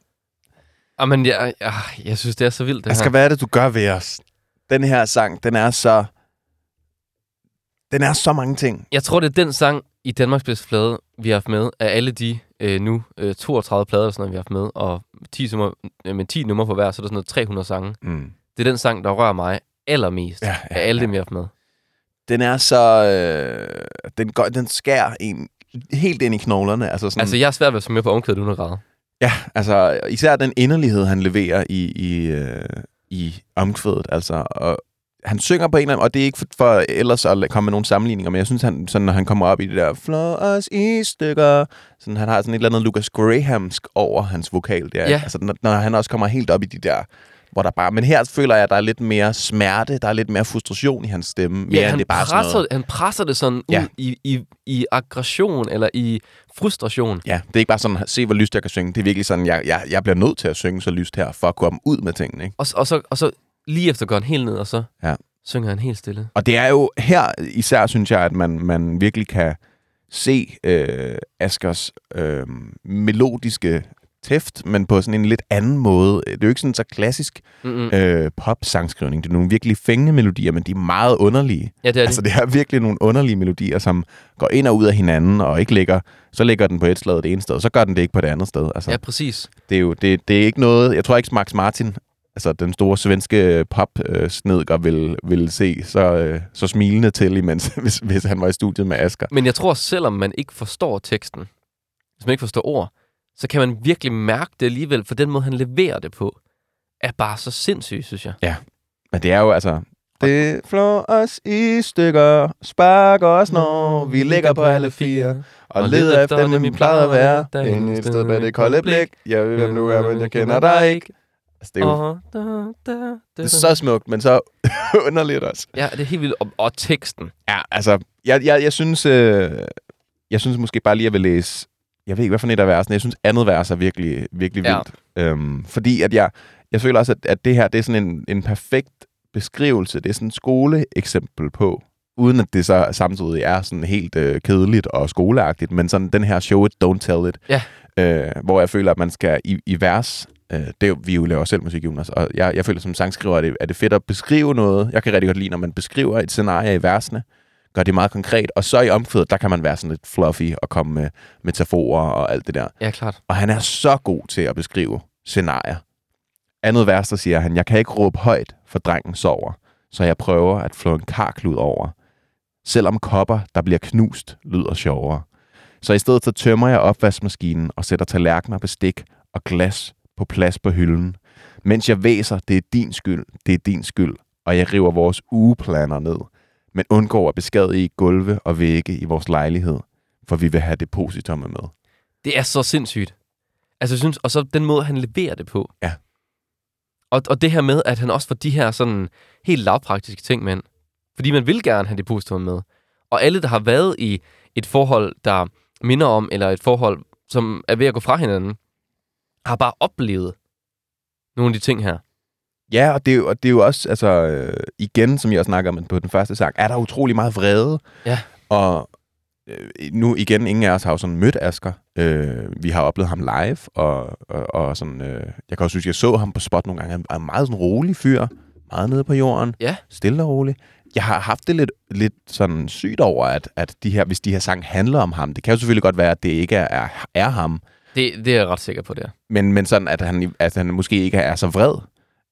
Jamen, jeg, jeg, jeg synes, det er så vildt, det Asger, her. hvad er det, du gør ved os? Den her sang, den er så... Den er så mange ting. Jeg tror, det er den sang i Danmarks bedste plade, vi har haft med, af alle de øh, nu øh, 32 plader, sådan noget, vi har haft med, og 10 nummer, øh, med 10 numre på hver, så er der sådan noget 300 sange. Mm. Det er den sang, der rører mig allermest Ja, ja, af alle ja. dem, vi har haft med. Den er så... Øh, den, går, den skærer en helt ind i knoglerne. Altså, sådan, Altså, jeg er svært ved at være med på omkvædet uden at græde. Ja, altså især den inderlighed, han leverer i, i, øh, i omkvædet. Altså, og han synger på en eller anden, og det er ikke for, for ellers at komme med nogle sammenligninger, men jeg synes, han, sådan, når han kommer op i det der, flå os i stykker, sådan, han har sådan et eller andet Lucas Grahamsk over hans vokal der. Ja. Altså, når, når han også kommer helt op i de der, hvor der bare... Men her føler jeg, at der er lidt mere smerte, der er lidt mere frustration i hans stemme, mere Ja, end han, det er bare presser, sådan noget. han presser det sådan Ja. ud i, i, i aggression eller i frustration. Ja, det er ikke bare sådan, se hvor lyst jeg kan synge. Det er virkelig sådan, jeg, jeg, jeg bliver nødt til at synge så lyst her, for at komme ud med tingene. Ikke? Og, og, så, og så lige efter går han helt ned, og så Ja. synger han helt stille. Og det er jo her især, synes jeg, at man, man virkelig kan se øh, Askers øh, melodiske tæft, men på sådan en lidt anden måde. Det er jo ikke sådan så klassisk Mm-mm. øh, pop-sangskrivning. Det er nogle virkelig fængende melodier, men de er meget underlige. Ja, det er Altså, det. det er virkelig nogle underlige melodier, som går ind og ud af hinanden, og ikke ligger, så ligger den på et sted det ene sted, og så gør den det ikke på det andet sted. Altså, Ja, præcis. det er jo det, det er ikke noget, jeg tror ikke Max Martin, altså den store svenske pop-snedker, vil, vil se så, øh, så smilende til, imens, [LAUGHS] hvis, hvis han var i studiet med Asger. Men jeg tror, selvom man ikke forstår teksten, hvis man ikke forstår ord, så kan man virkelig mærke det alligevel, for den måde, han leverer det på, er bare så sindssyg, synes jeg. Men det er jo altså, det flår os i stykker, sparker os, når vi ligger på alle fire. Og leder efter dem, vi plejede at være. Derinde et sted med det kolde blik. Jeg ved, hvem du er, men jeg kender dig ikke. Altså, det er jo Åh, da, da, da, det er så smukt, men så [LAUGHS] underligt også. Ja, det er helt vildt. Og, og teksten. Ja, altså, jeg, jeg, jeg synes, øh, jeg synes måske bare lige, at jeg vil læse, jeg ved ikke, hvad for et af versene, jeg synes andet vers er virkelig, virkelig Ja. vildt. Øhm, fordi at jeg, jeg føler også, at, at det her, det er sådan en, en perfekt beskrivelse, det er sådan et skoleeksempel på, uden at det så samtidig er sådan helt øh, kedeligt og skoleagtigt, men sådan den her show it, don't tell it, Ja. øh, hvor jeg føler, at man skal i, i vers, øh, det er jo, vi jo laver selv musik, Jonas, og jeg, jeg føler som sangskriver, at det, er det fedt at beskrive noget. Jeg kan rigtig godt lide, når man beskriver et scenarie i versene, gør det meget konkret, og så i omkvædet, der kan man være sådan lidt fluffy og komme med metaforer og alt det der. Ja, klart. Og han er så god til at beskrive scenarier. Andet vers, der siger han, jeg kan ikke råbe højt, for drengen sover, så jeg prøver at flå en karklud over. Selvom kopper, der bliver knust, lyder sjovere. Så i stedet så tømmer jeg opvaskemaskinen og sætter tallerkener, bestik og glas på plads på hylden. Mens jeg væser, det er din skyld, det er din skyld, og jeg river vores ugeplaner ned, men undgår at beskadige gulve og vægge i vores lejlighed, for vi vil have depositumet med. Det er så sindssygt. Altså, jeg synes, og så den måde, han leverer det på. Ja. Og, og det her med, at han også får de her sådan helt lavpraktiske ting med ind. Fordi man vil gerne have depositum med. Og alle, der har været i et forhold, der minder om, eller et forhold, som er ved at gå fra hinanden, har bare oplevet nogle af de ting her. Ja, og det, er jo, og det er jo også, altså øh, igen, som jeg også snakker om på den første sang, er der utrolig meget vrede. Ja. Og øh, nu igen, ingen af os har jo sådan mødt Asger. Øh, vi har oplevet ham live, og, og, og sådan, øh, jeg kan også synes, jeg så ham på spot nogle gange. Han er en meget sådan rolig fyr, meget nede på jorden, Ja. stille og rolig. Jeg har haft det lidt, lidt sådan sygt over, at, at de her, hvis de her sange handler om ham, det kan jo selvfølgelig godt være, at det ikke er, er, er ham, Det, det er jeg ret sikker på, det er. men, men sådan, at han, at han måske ikke er så vred.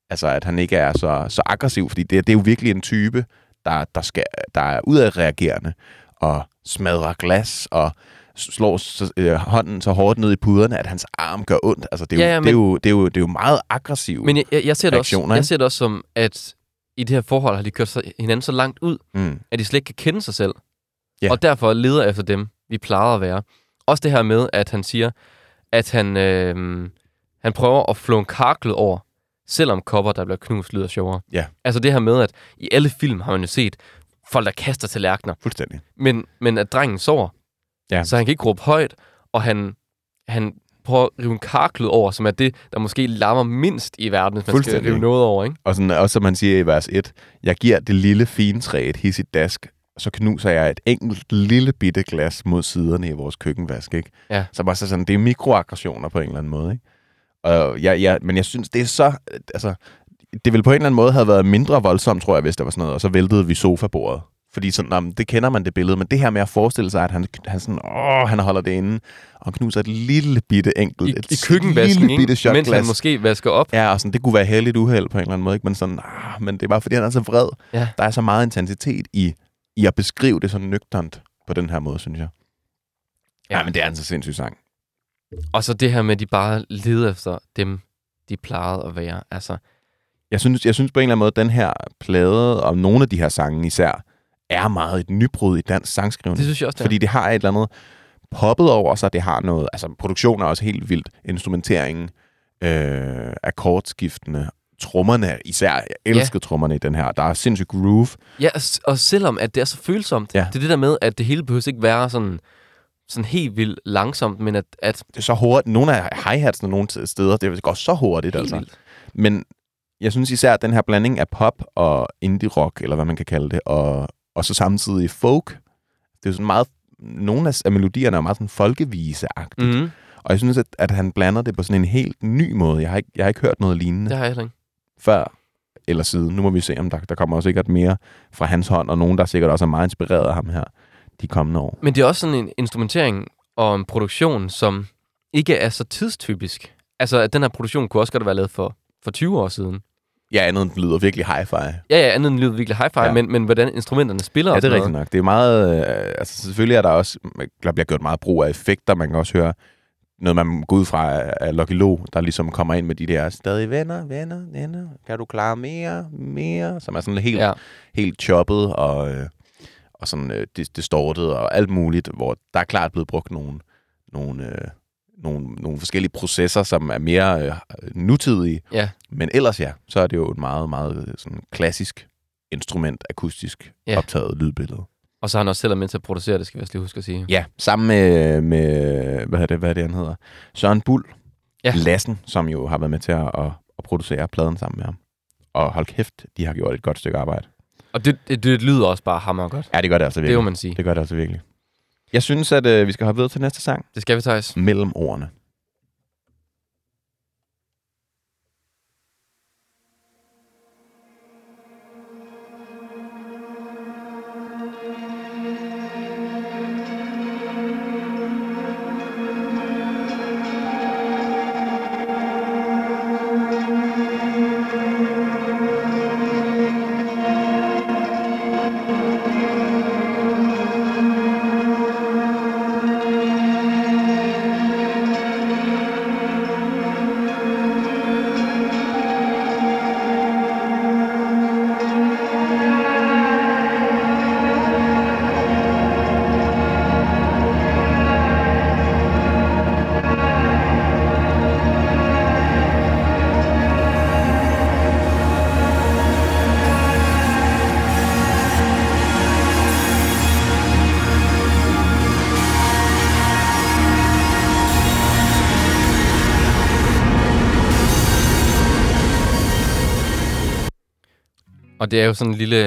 Altså, at han ikke er så, så aggressiv, fordi det, det er jo virkelig en type, der, der, skal, der er udadreagerende og smadrer glas og slår så, øh, hånden så hårdt ned i puderne, at hans arm gør ondt. Altså, det er, jo, Ja, ja, det er, jo, det er, jo, det er jo meget aggressivt. Men jeg, jeg, jeg, ser det også, jeg ser det også som, at i det her forhold har de kørt hinanden så langt ud, mm. at de slet ikke kan kende sig selv. Ja. Og derfor leder efter dem, vi plejer at være. Også det her med, at han siger, at han, øh, han prøver at flå en karklet over, selvom kopper, der bliver knust, lyder sjovere. Ja. Altså det her med, at i alle film har man jo set folk, der kaster tallerkener, Fuldstændig. men, men at drengen sover. Ja. Så han kan ikke råbe højt, og han, han prøver at rive en karklet over, som er det, der måske larmer mindst i verden, hvis man skal rive noget over, ikke? Og sådan, også som man siger i vers 1, jeg giver det lille fine træ et hissigt dask, så knuser jeg et enkelt lille bitte glas mod siderne i vores køkkenvask, ikke? Ja. Så bare så sådan, det er mikroaggressioner på en eller anden måde, ikke? Og jeg, jeg, men jeg synes, det er så... Altså, det ville på en eller anden måde have været mindre voldsomt, tror jeg, hvis der var sådan noget, og så væltede vi sofabordet. Fordi sådan, jamen, det kender man det billede, men det her med at forestille sig, at han, han, sådan, åh, han holder det inde, og knuser et lille bitte enkelt, I, et i køkkenvasken, lille bitte mens shotglas. han måske vasker op. Ja, og sådan, det kunne være heldigt uheld på en eller anden måde, ikke? Men sådan, ah, men det er bare fordi, han er så vred. Ja. Der er så meget intensitet i, i at beskrive det så nøgternt på den her måde, synes jeg. Ja, ja men det er en så sindssyg sang. Og så det her med, at de bare leder efter dem, de plejede at være. Altså, Jeg synes, jeg synes på en eller anden måde, at den her plade, og nogle af de her sange især, er meget et nybrud i dansk sangskrivning. det synes jeg også, det er. Fordi det har et eller andet poppet over sig. Det har noget... Altså, produktionen er også helt vildt. Instrumenteringen, øh, akkordskiftene, trommerne især. Jeg elsker ja. trommerne i den her. Der er sindssygt groove. Ja, og selvom at det er så følsomt, Ja. det er det der med, at det hele behøver ikke være sådan, sådan helt vildt langsomt, men at, at Det er så hurtigt. Nogle af hi-hatsene nogle steder, det går så hurtigt, helt altså. vildt. Men jeg synes især, at den her blanding af pop og indie-rock, eller hvad man kan kalde det, og, og så samtidig folk, det er jo sådan meget... Nogle af, melodierne er meget sådan folkevise-agtigt. Mm. Mm, Og jeg synes, at, at han blander det på sådan en helt ny måde. Jeg har ikke, jeg har ikke hørt noget lignende det har jeg heller ikke. før eller siden. Nu må vi se, om der, der kommer sikkert mere fra hans hånd, og nogen, der sikkert også er meget inspireret af ham her de kommende år. Men det er også sådan en instrumentering og en produktion, som ikke er så tidstypisk. Altså, at den her produktion kunne også godt være lavet for, for 20 år siden. Ja, andet end den lyder virkelig hi-fi. Ja, ja, andet end lyder virkelig hi-fi, Ja. men, men hvordan instrumenterne spiller Ja, det er rigtigt nok. Det er meget... Øh, altså, selvfølgelig er der også... Der bliver gjort meget brug af effekter. Man kan også høre noget, man går ud fra af Lucky Lo, der ligesom kommer ind med de der stadig venner, venner, venner. Kan du klare mere, mere? Som er sådan helt, ja. helt choppet og, øh, og sådan øh, dis- distortet og alt muligt, hvor der er klart blevet brugt nogle, nogle, øh, nogle, nogle forskellige processer, som er mere øh, nutidige. Ja. Men ellers ja, så er det jo et meget, meget øh, sådan klassisk instrument, akustisk Ja. optaget lydbillede. Og så har han også selv med til at producere det, skal vi også lige huske at sige. Ja, sammen med, med hvad er det, hvad er det, han hedder? Søren Bull Ja. Lassen, som jo har været med til at, at, at producere pladen sammen med ham. Og hold kæft, de har gjort et godt stykke arbejde. Og det, det, det lyder også bare hammer godt. Ja, det gør det altså Det virkelig. må man sige. Det gør det altså virkelig. Jeg synes, at øh, vi skal hoppe videre til næste sang. Det skal vi, Thijs. Mellem ordene. Det er jo sådan en lille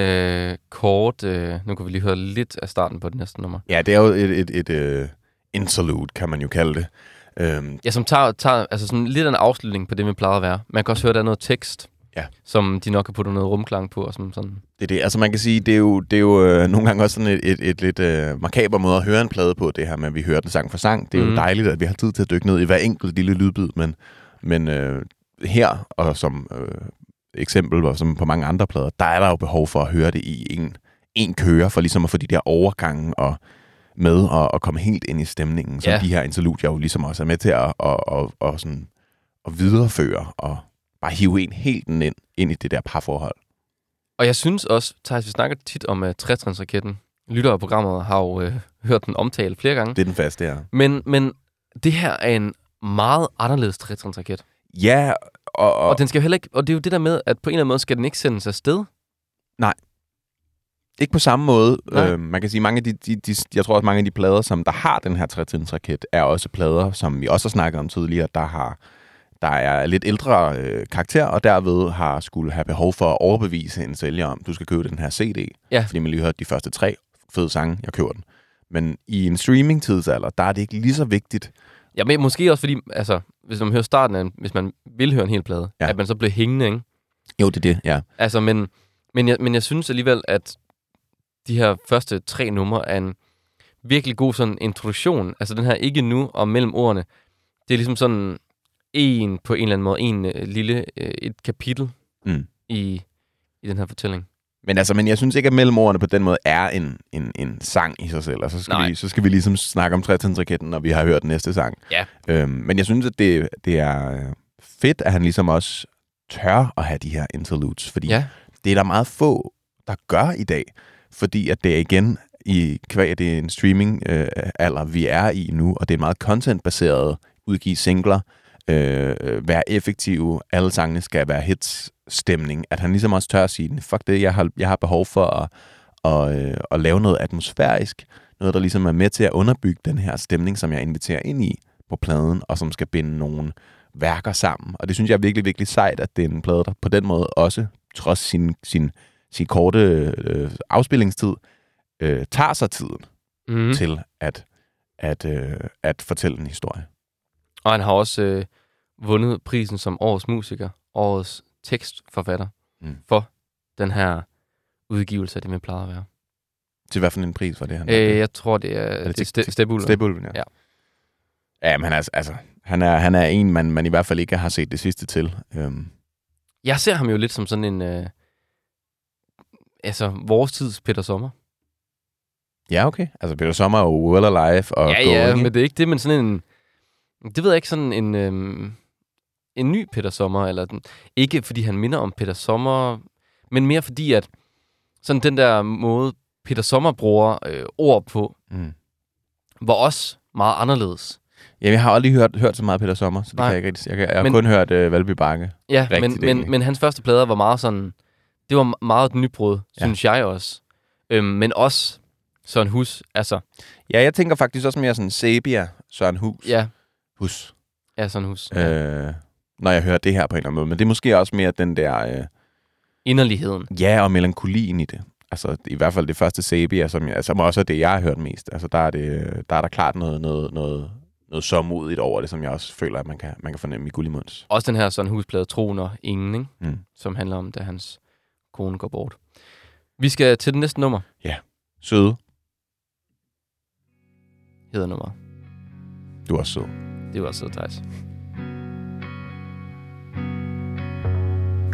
øh, kort... Øh, nu kan vi lige høre lidt af starten på det næste nummer. Ja, det er jo et, et, et, uh, interlude, kan man jo kalde det. Øhm, Ja, som tager, tager altså sådan lidt af en afslutning på det, vi plejede at være. Man kan også høre, der er noget tekst, Ja. som de nok kan putte noget rumklang på. Og som sådan. det er det. Altså man kan sige, det er jo, det er jo øh, nogle gange også sådan et, et, et lidt øh, makaber måde at høre en plade på, det her med, at vi hører den sang for sang. Det er mm. Mhm. jo dejligt, at vi har tid til at dykke ned i hver enkelt lille lydbid, men, men øh, her, og som øh, eksempel, og som på mange andre plader, der er der jo behov for at høre det i en, en køre, for ligesom at få de der overgange og med og, og komme helt ind i stemningen, som Ja. de her interludier jo ligesom også er med til at, at, at, at, sådan, at videreføre og bare hive en helt ind, ind i det der parforhold. Og jeg synes også, Thijs, vi snakker tit om uh, trætrinsraketten. Lytter af programmet har jo uh, hørt den omtalt flere gange. Det er den faste her. Men, men det her er en meget anderledes trætrinsraket. Ja, og, og, Og, den skal heller ikke, og det er jo det der med, at på en eller anden måde skal den ikke sendes afsted. ikke på samme måde. Nej. Øh, man kan sige, mange af de, de, de, jeg tror også, mange af de plader, som der har den her trætrinsraket, er også plader, som vi også har snakket om tidligere, der har der er lidt ældre øh, karakter, og derved har skulle have behov for at overbevise en sælger om, du skal købe den her CD. Ja. Fordi man lige hørte de første tre fede sange, jeg køber den. Men i en streaming-tidsalder, der er det ikke lige så vigtigt. Ja, men måske også fordi, altså, hvis man hører starten af, en- hvis man vil høre en hel plade, Ja. ja. at man så bliver hængende, ikke? Jo, det er det, ja. Altså, men, men, jeg, men jeg synes alligevel, at de her første tre numre er en virkelig god sådan introduktion. Altså den her ikke nu og mellem ordene. Det er ligesom sådan en på en eller anden måde, en øh, lille, øh, et kapitel Mm. i, i den her fortælling. Men altså, men jeg synes ikke, at mellemordene på den måde er en, en, en sang i sig selv. Altså, så, skal Nej. vi, så skal vi ligesom snakke om trætrinsraketten, når vi har hørt næste sang. Ja. Øhm, men jeg synes, at det, det er øh, fedt, at han ligesom også tør at have de her interludes. Fordi Ja, det er der meget få, der gør i dag. Fordi at det er igen i kvæg, det er en streaming øh, alder, vi er i nu, og det er meget content-baseret, udgive singler, øh, øh, være effektive, alle sangene skal være hits stemning, at han ligesom også tør at sige, fuck det, jeg har, jeg har behov for at, at, øh, at lave noget atmosfærisk, noget, der ligesom er med til at underbygge den her stemning, som jeg inviterer ind i på pladen, og som skal binde nogle værker sammen. Og det synes jeg er virkelig, virkelig sejt, at det er en plade, der på den måde også, trods sin, sin, sin korte øh, afspillingstid, øh, tager sig tiden mm. til at, at, øh, at fortælle en historie. og han har også øh, vundet prisen som årets musiker, årets tekstforfatter, Mm. for den her udgivelse af det, man plejer at være. Til hvad for en pris var det, han Øh, jeg tror, det er, det det, til- er til- Stebulven. Stebulven, ja. Ja. Ja, men altså, altså han, er, han er en, man, man i hvert fald ikke har set det sidste til. Øhm, Jeg ser ham jo lidt som sådan en... Øh, altså, vores tids Peter Sommer. ja, okay. Altså, Peter Sommer er jo well alive og ja, going. ja, men det er ikke det, men sådan en... Det ved jeg ikke, sådan en... Øh, en ny Peter Sommer, eller den, ikke fordi han minder om Peter Sommer, men mere fordi, at sådan den der måde, Peter Sommer bruger øh, ord på, Mm. var også meget anderledes. Jamen, jeg har aldrig hørt, hørt så meget Peter Sommer, så det Nej. kan jeg ikke rigtig... Jeg, kan, jeg har Men- kun hørt øh, Valby Bakke. Ja, Rigtigt, men, egentlig. men, men hans første plader var meget sådan... Det var meget et nybrud, Ja. synes jeg også. Øhm, men også Søren Hus, altså... Ja, jeg tænker faktisk også mere sådan Sabia, Søren Hus. Ja, Hus. ja Søren Hus. Øh, når jeg hører det her på en eller anden måde. Men det er måske også mere den der... Øh, Inderligheden. ja, og melankolien i det. Altså, i hvert fald det første Sabia, som, jeg, som også er det, jeg har hørt mest. Altså, der er, det, der er der klart noget, noget, noget, noget sommodigt over det, som jeg også føler, at man kan, man kan fornemme i Gullimunds. Også den her Søren Hus-plade, Troen og Ingen, ikke? Mm. som handler om, da hans kone går bort. Vi skal til det næste nummer, Søde. hedder nummeret. Du er også sød. Det var så Thijs.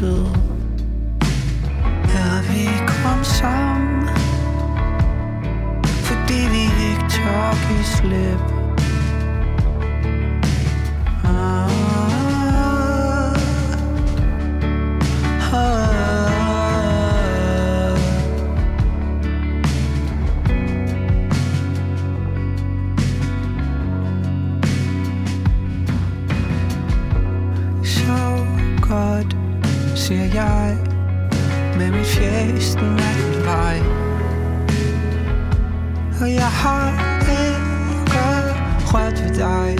ned. Er vi kom sammen, fordi vi ikke tør give slip. Med den anden vej. Og jeg har ikke rørt ved dig.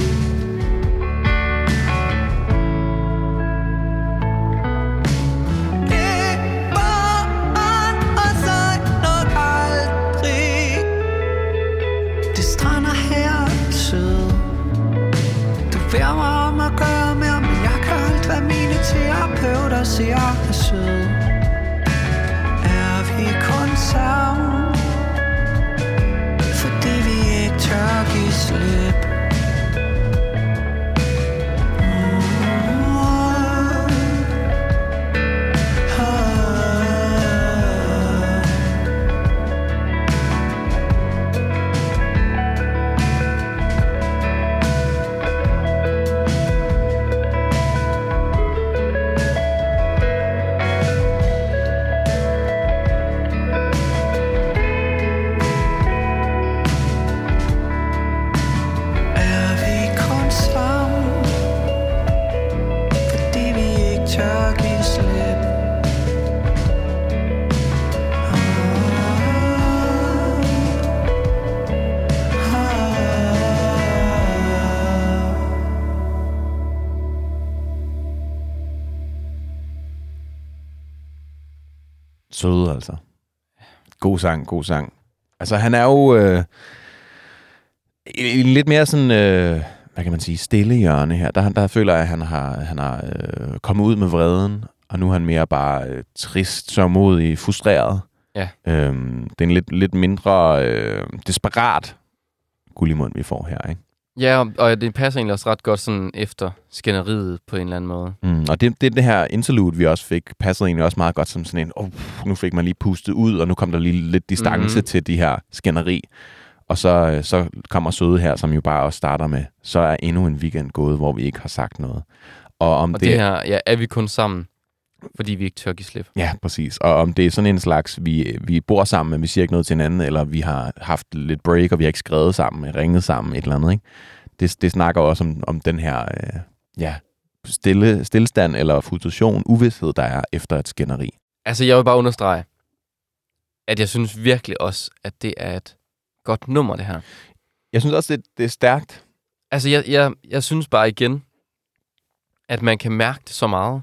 Det var Du beder mig om at gøre mere Men jeg kan alt hvad mine terapeuter siger er søde savn sammen Fordi vi ikke tør give slip. Sang, god sang. Altså, han er jo øh, en lidt mere sådan, øh, hvad kan man sige, stille hjørne her. Der, der føler jeg, at han har, han har øh, kommet ud med vreden, og nu er han mere bare øh, trist, sørgmodig, frustreret. Ja. Øhm, det er en lidt, lidt mindre øh, desperat gullimund, vi får her, ikke? Ja, og, det passer egentlig også ret godt sådan efter skænderiet på en eller anden måde. Mm, og det, det, det her interlude, vi også fik, passede egentlig også meget godt som sådan en, oh, nu fik man lige pustet ud, og nu kom der lige lidt distance Mhm. mm-hmm. til de her skænderi. Og så, øh, så kommer Søde her, som jo bare også starter med, så er endnu en weekend gået, hvor vi ikke har sagt noget. Og om Og det, det her, ja, er vi kun sammen, fordi vi ikke tør give slip. Ja, præcis. Og om det er sådan en slags, vi, vi bor sammen, men vi siger ikke noget til hinanden, eller vi har haft lidt break, og vi har ikke skrevet sammen, ringet sammen, et eller andet, ikke? Det, det snakker også om, om den her, øh, ja, stille, stillestand eller frustration, uvidshed, der er efter et skænderi. Altså, jeg vil bare understrege, at jeg synes virkelig også, at det er et godt nummer, det her. Jeg synes også, det, det er stærkt. Altså, jeg, jeg, jeg synes bare igen, at man kan mærke det så meget,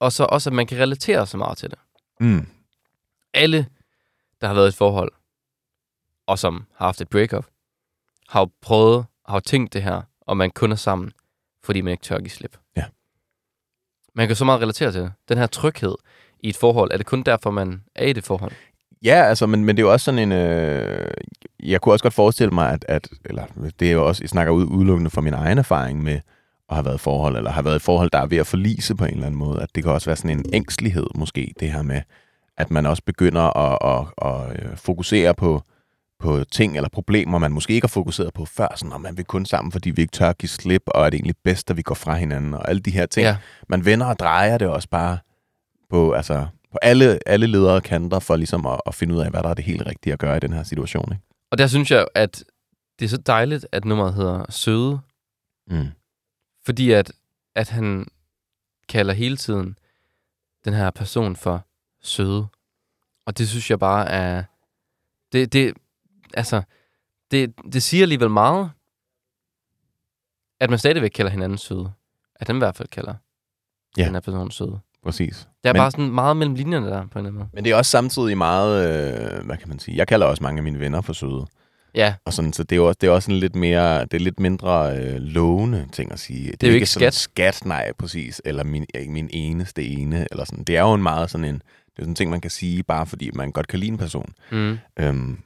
og så også, at man kan relatere så meget til det. Mm. Alle, der har været i et forhold, og som har haft et breakup, har jo prøvet, har jo tænkt det her, og man kun er sammen, fordi man ikke tør give slip. Ja. Man kan så meget relatere til det. Den her tryghed i et forhold, er det kun derfor, man er i det forhold? Ja, altså, men, men det er jo også sådan en... Øh, jeg kunne også godt forestille mig, at, at eller det er jo også, jeg snakker ud, udelukkende fra min egen erfaring med at have været i forhold, eller have været i forhold, der er ved at forlise på en eller anden måde, at det kan også være sådan en ængstelighed måske, det her med, at man også begynder at, at, at, at fokusere på, på ting eller problemer, man måske ikke har fokuseret på før, sådan, at man vil kun sammen, fordi vi ikke tør give slip, og er det egentlig bedst, at vi går fra hinanden, og alle de her ting. Ja. Man vender og drejer det også bare på, altså, på alle, alle ledere og kanter, for ligesom at, at finde ud af, hvad der er det helt rigtige at gøre i den her situation. Ikke? Og der synes jeg, at det er så dejligt, at nummeret hedder Søde, Mm. Fordi at, at han kalder hele tiden den her person for Søde. Og det synes jeg bare er... Det, det, altså, det, det siger alligevel meget, at man stadigvæk kalder hinanden søde. At han i hvert fald kalder Ja. den her person søde. Præcis. Det er Men- bare sådan meget mellem linjerne der, på en eller anden måde. Men det er også samtidig meget, øh, hvad kan man sige, jeg kalder også mange af mine venner for søde. Ja, Og sådan, så det er jo også, det er også en lidt mere, det er lidt mindre øh, lovende ting at sige. Det, er jo ikke sådan skat. skat, nej, præcis. Eller min, ikke min eneste ene, eller sådan. Det er jo en meget sådan en, det er sådan en ting, man kan sige, bare fordi man godt kan lide en person. mm. Øhm,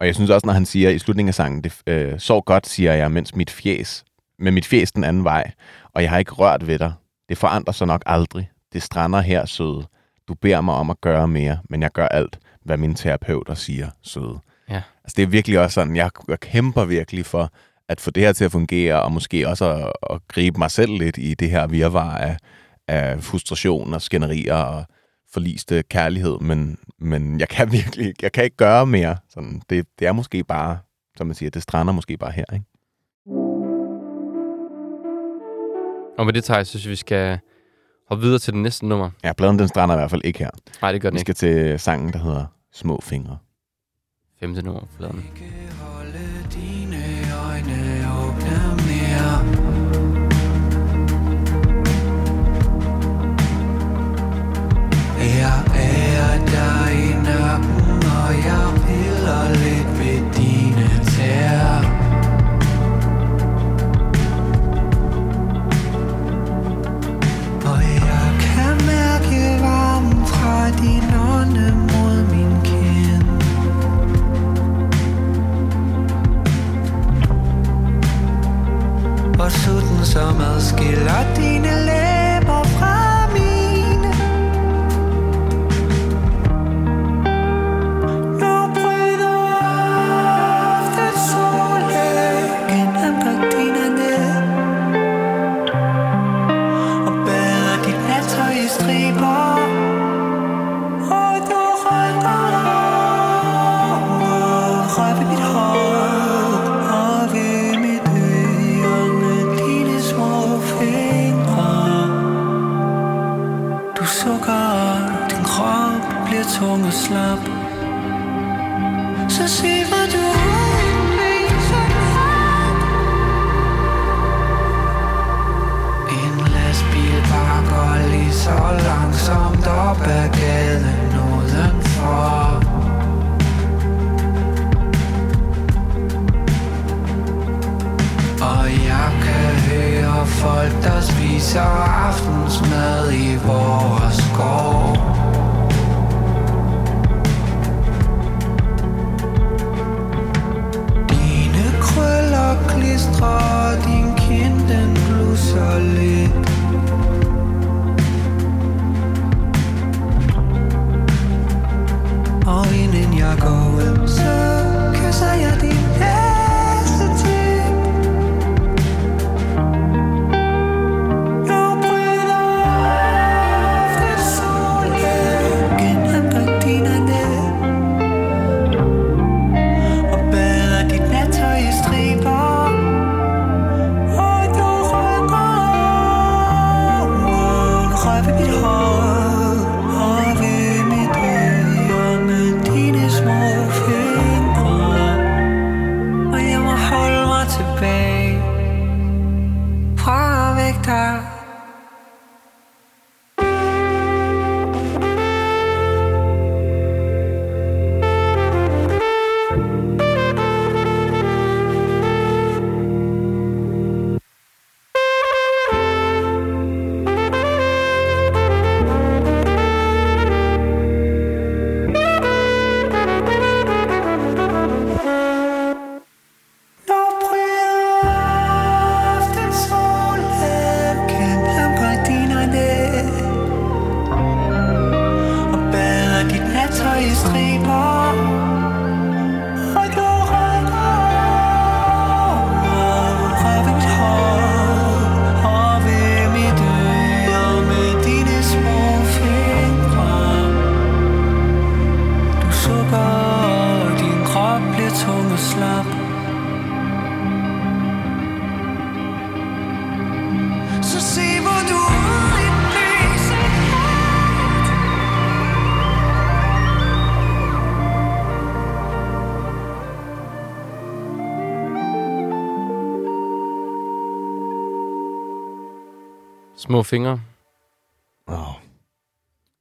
og jeg synes også, når han siger i slutningen af sangen, det øh, så godt, siger jeg, mens mit fjes, med mit fjes den anden vej, og jeg har ikke rørt ved dig. Det forandrer sig nok aldrig. Det strander her, søde. Du beder mig om at gøre mere, men jeg gør alt, hvad min terapeuter siger, søde. Altså det er virkelig også sådan, jeg, jeg kæmper virkelig for at få det her til at fungere, og måske også at, at gribe mig selv lidt i det her virvar af, af frustration og skænderier og forliste kærlighed, men, men jeg kan [LAUGHS] virkelig ikke, jeg kan ikke gøre mere. Sådan, det, det er måske bare, som man siger, det strander måske bare her, ikke? Og med det tager jeg synes, vi skal hoppe videre til det næste nummer. Ja, pladen den strander i hvert fald ikke her. Nej, det gør den Vi ikke. skal til sangen, der hedder Små Fingre. Femte nummer ikke holde dine øjne åbne mere. Jeg er dig i nakken, og jeg piller lidt ved dine tæer. Små fingre. Oh.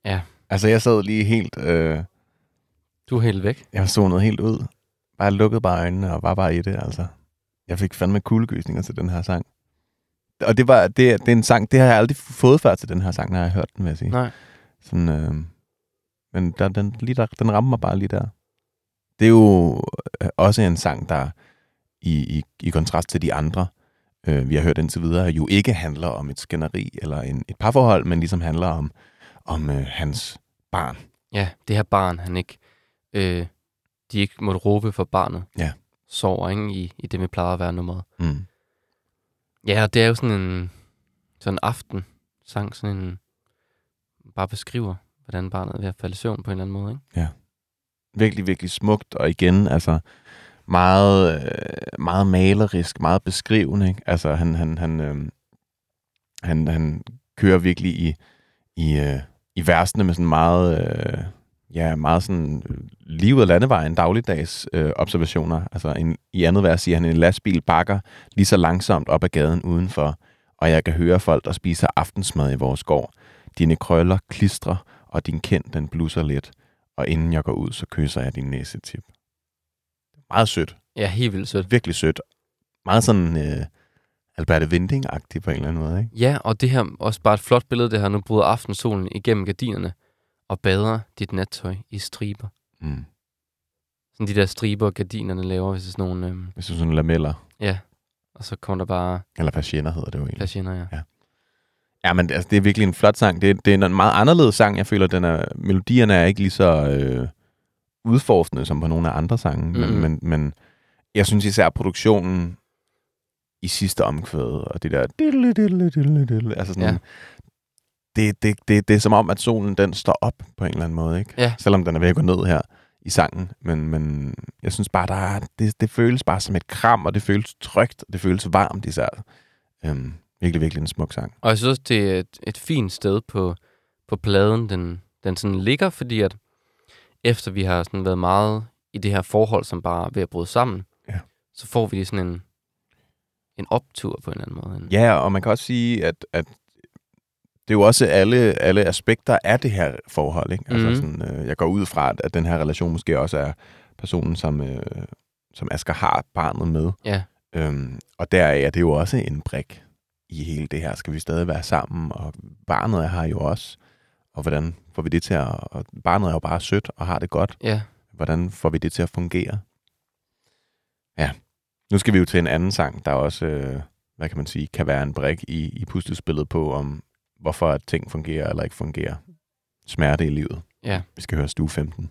Ja. Altså, jeg sad lige helt... Øh, Du er helt væk. jeg så noget helt ud. Bare lukkede bare øjnene og var bare i det, altså. Jeg fik fandme kuldegysninger til den her sang. Og det var det, det er en sang, det har jeg aldrig fået før til den her sang, når jeg har hørt den, vil jeg sige. Nej. Sådan, øh, men der, den, lige der, den rammer mig bare lige der. Det er jo øh, også en sang, der i, i, i kontrast til de andre, øh, vi har hørt indtil videre, jo ikke handler om et skænderi eller en, et parforhold, men ligesom handler om, om øh, hans barn. Ja, det her barn, han ikke... Øh, de ikke måtte råbe for barnet. Ja. Sover, ikke? I, I det, vi plejer at være nummeret. Mm. Ja, og det er jo sådan en, sådan en aften sang, sådan en, bare beskriver, hvordan barnet er ved at falde i søvn på en eller anden måde, ikke? Virkelig, virkelig smukt, og igen, altså meget, øh, meget malerisk, meget beskrivende. Ikke? Altså, han, han, han, øh, han, han kører virkelig i, i, øh, i versene med sådan meget, øh, ja, meget sådan øh, liv ud af landevejen, dagligdags øh, observationer. Altså en, i andet vers siger han, en lastbil bakker lige så langsomt op ad gaden udenfor, og jeg kan høre folk, der spiser aftensmad i vores gård. Dine krøller klistrer, og din kend den blusser lidt. Og inden jeg går ud, så kysser jeg din næsetip. Meget sødt. Ja, helt vildt sødt. Virkelig sødt. Meget sådan øh, Alberte Winding-agtig på en eller anden måde, ikke? Ja, og det her også bare et flot billede, det her. Nu bryder aftensolen igennem gardinerne og bader dit nattøj i striber. Mm. Sådan de der striber, gardinerne laver, hvis det er sådan nogle... Øhm, Hvis du sådan lameller, ja, og så kommer der bare eller patienter hedder det jo egentlig. patienter, ja. Ja, men altså, det er virkelig en flot sang. Det, er- det er en meget anderledes sang. Jeg føler, den er, melodierne er ikke lige så øh, udforskende som på nogle af andre sange. Mm. Men, men, men jeg synes især produktionen i sidste omkvæd, og det der... diddle, diddle, diddle, diddle, Altså sådan, ja. det, det, det, det er som om, at solen den står op på en eller anden måde. Ikke? Ja. Selvom den er ved at gå ned her i sangen. Men, men jeg synes bare, der er, det, det føles bare som et kram, og det føles trygt, og det føles varmt især. Øhm, virkelig, virkelig en smuk sang. Og jeg synes også, det er et, et fint sted på, på pladen, den, den sådan ligger, fordi at efter vi har sådan været meget i det her forhold, som bare er ved at bryde sammen, Ja. så får vi sådan en, en optur på en eller anden måde. Ja, og man kan også sige, at, at det er jo også alle, alle aspekter af det her forhold. Ikke? Altså Mhm. sådan, øh, jeg går ud fra, at, at den her relation måske også er personen, som, øh, som Asger har barnet med. Ja. Øhm, og deraf er det jo også en brik i hele det her. Skal vi stadig være sammen? Og barnet er her jo også. Og hvordan får vi det til at... Og barnet er jo bare sødt og har det godt. ja. Hvordan får vi det til at fungere? Ja. Nu skal vi jo til en anden sang, der også, øh, hvad kan man sige, kan være en brik i, i puslespillet på, om hvorfor at ting fungerer eller ikke fungerer. Smerte i livet. Ja. Vi skal høre Stue 15.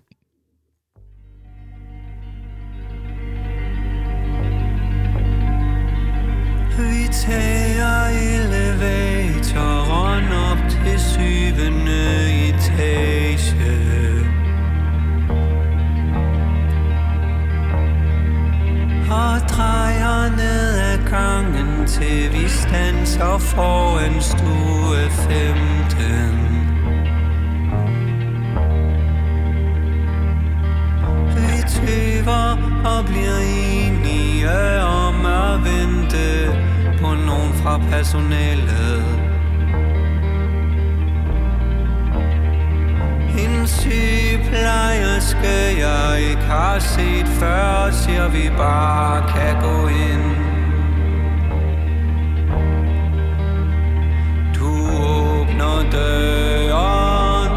Vi tager til foran stue 15 Vi tøver og bliver enige om at vente på nogen fra personalet. En sygeplejerske, jeg ikke har set før, siger vi bare kan gå ind. Døren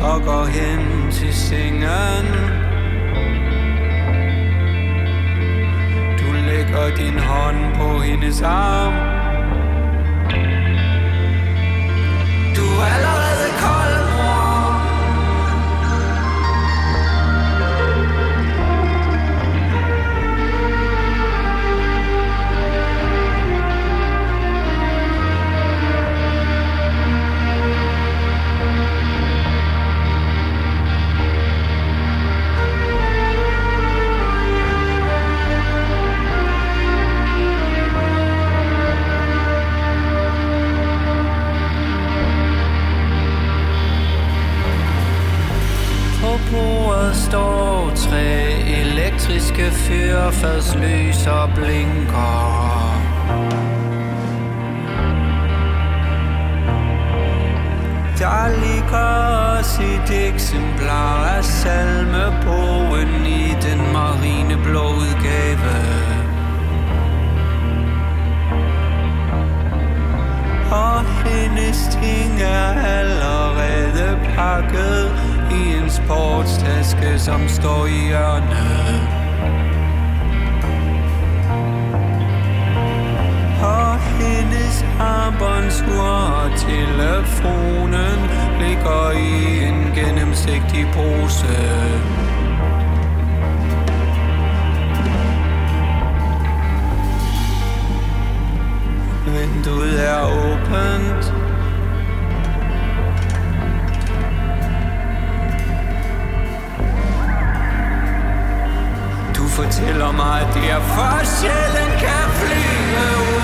og går hen til sengen. Du lægger din hånd på hendes arm. Du er allerede bordet står tre elektriske fyrfadslys og blinker. Der ligger også et eksemplar af salmebogen i den marineblå udgave. Og hendes ting er allerede pakket i en sportstaske, som står i hjørnet. Og hendes armbåndsur og telefonen ligger i en gennemsigtig pose. Vinduet er åbent fortæller mig, at det er for sjældent kan flyve.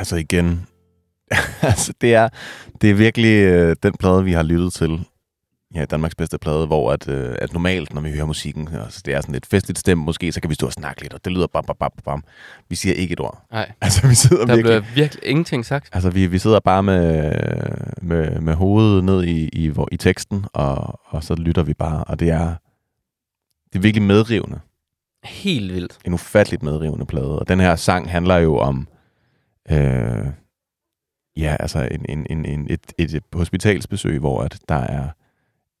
Altså igen, [LAUGHS] altså det er, det er virkelig øh, den plade, vi har lyttet til. Ja, Danmarks bedste plade, hvor at, øh, at normalt, når vi hører musikken, altså, det er sådan lidt festligt stemme måske, så kan vi stå og snakke lidt, og det lyder bam, bam, bam, bam. Vi siger ikke et ord. Nej, [LAUGHS] Altså, vi sidder der virkelig... bliver virkelig ingenting sagt. Altså, vi, vi sidder bare med, med, med hovedet ned i, i, hvor- i teksten, og, og så lytter vi bare, og det er, det er virkelig medrivende. Helt vildt. En ufatteligt medrivende plade. Og den her sang handler jo om, øh, ja, altså en, en, en, en, et, et, hospitalsbesøg, hvor at der er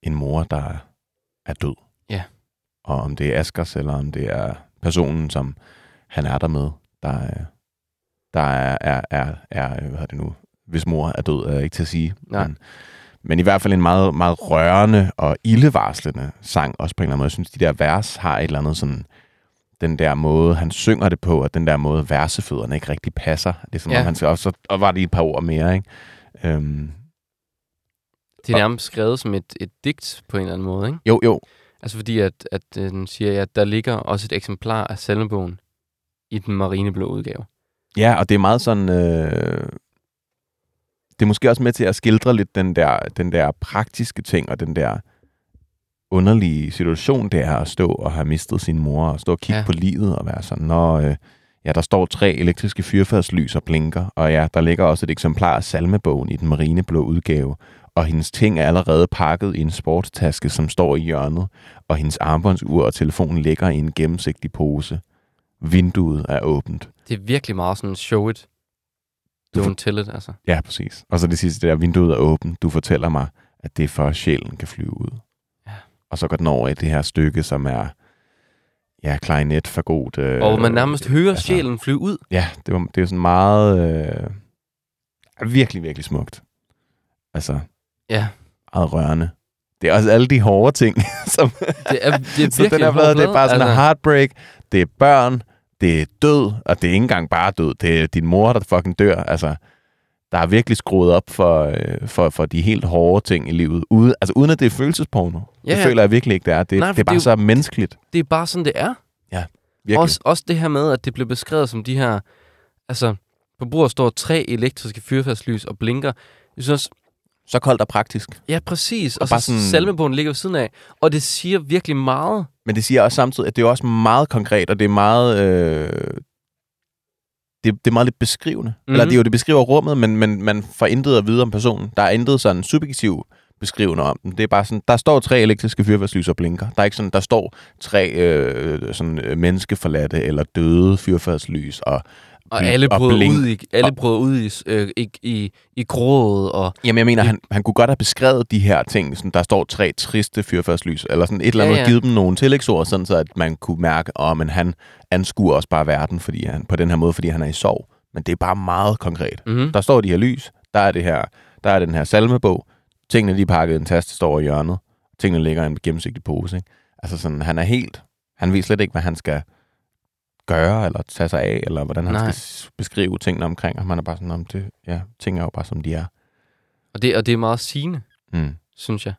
en mor, der er død. Ja. Og om det er Askers, eller om det er personen, som han er der med, der er, der er, er, er, er hvad hedder det nu, hvis mor er død, er ikke til at sige. Nej. Men, men i hvert fald en meget, meget rørende og ildevarslende sang, også på en eller anden måde. Jeg synes, de der vers har et eller andet sådan, den der måde, han synger det på, og den der måde, versefødderne ikke rigtig passer. Det er som Ja. om, han skal også, og var det et par ord mere, ikke? Øhm, Det er nærmest skrevet som et, et digt på en eller anden måde, ikke? jo, jo, Altså fordi, at, at øh, den siger, at der ligger også et eksemplar af salmebogen i den marineblå udgave. Ja, og det er meget sådan... Øh, det er måske også med til at skildre lidt den der, den der praktiske ting, og den der underlige situation, det er at stå og have mistet sin mor, og stå og kigge Ja. på livet, og være sådan, når øh, ja, der står tre elektriske fyrfærdslys og blinker, og ja, der ligger også et eksemplar af salmebogen i den marineblå udgave, og hendes ting er allerede pakket i en sportstaske, som står i hjørnet, og hendes armbåndsur og telefonen ligger i en gennemsigtig pose. Vinduet er åbent. Det er virkelig meget sådan show it, don't tell it, altså. Ja, præcis. Og så det sidste der, vinduet er åbent. Du fortæller mig, at det er for, at sjælen kan flyve ud. Og så går den over i det her stykke, som er ja, klarinet for god. Øh, Og man nærmest hører altså- sjælen flyve ud. Ja, det, var, det er sådan meget... Øh, virkelig, virkelig smukt. Altså, Ja, meget rørende. Det er også alle de hårde ting, [LAUGHS] som... det er, det er [LAUGHS] virkelig så den her en plade, det er bare sådan en altså. heartbreak. Det er børn, det er død, og det er ikke engang bare død. Det er din mor, der fucking dør. Altså, der er virkelig skruet op for, øh, for, for de helt hårde ting i livet. Ude, altså uden at det er følelsesporno. Ja, det ja. føler jeg virkelig ikke, det er. Det, Nej, det er bare det er så menneskeligt. Det er bare sådan, det er. Virkelig. Også, også det her med, at det blev beskrevet som de her... Altså, på bordet står tre elektriske fyrfærdslys og blinker. Jeg synes også, Så koldt og praktisk. ja, præcis. Og, Og så sådan- salmebogen ligger ved siden af. Og det siger virkelig meget. Men det siger også samtidig, at det er også meget konkret, og det er meget... Øh, det, det er meget lidt beskrivende. Mm-hmm. Eller Mhm. det er jo, det beskriver rummet, men, men man får intet at vide om personen. Der er intet sådan subjektiv beskrivende om den. Det er bare sådan, der står tre elektriske fyrfærdslys og blinker. Der er ikke sådan, der står tre øh, sådan, menneskeforladte eller døde fyrfærdslys og Og bl- alle blink. ud i, alle Og- bryder ud i, øh, i, i, i grådet. Og, Jamen, jeg mener, han, han kunne godt have beskrevet de her ting, sådan, der står tre triste fyrfærdslys, eller sådan et eller andet, Ja, ja, givet dem nogle tillægsord, sådan så at man kunne mærke, at men han anskuer også bare verden fordi han, på den her måde, fordi han er i sorg. Men det er bare meget konkret. mm-hmm. Der står de her lys, der er det her, der er den her salmebog, tingene de er pakket i en taske, står over i hjørnet, tingene ligger i en gennemsigtig pose. Ikke? Altså sådan, han er helt, han ved slet ikke, hvad han skal gøre, eller tage sig af, eller hvordan han Nej. Skal beskrive tingene omkring ham. Han er bare sådan, om det, ja, ting er jo bare, som de er. og, det, og det er meget sigende, Mm. synes jeg.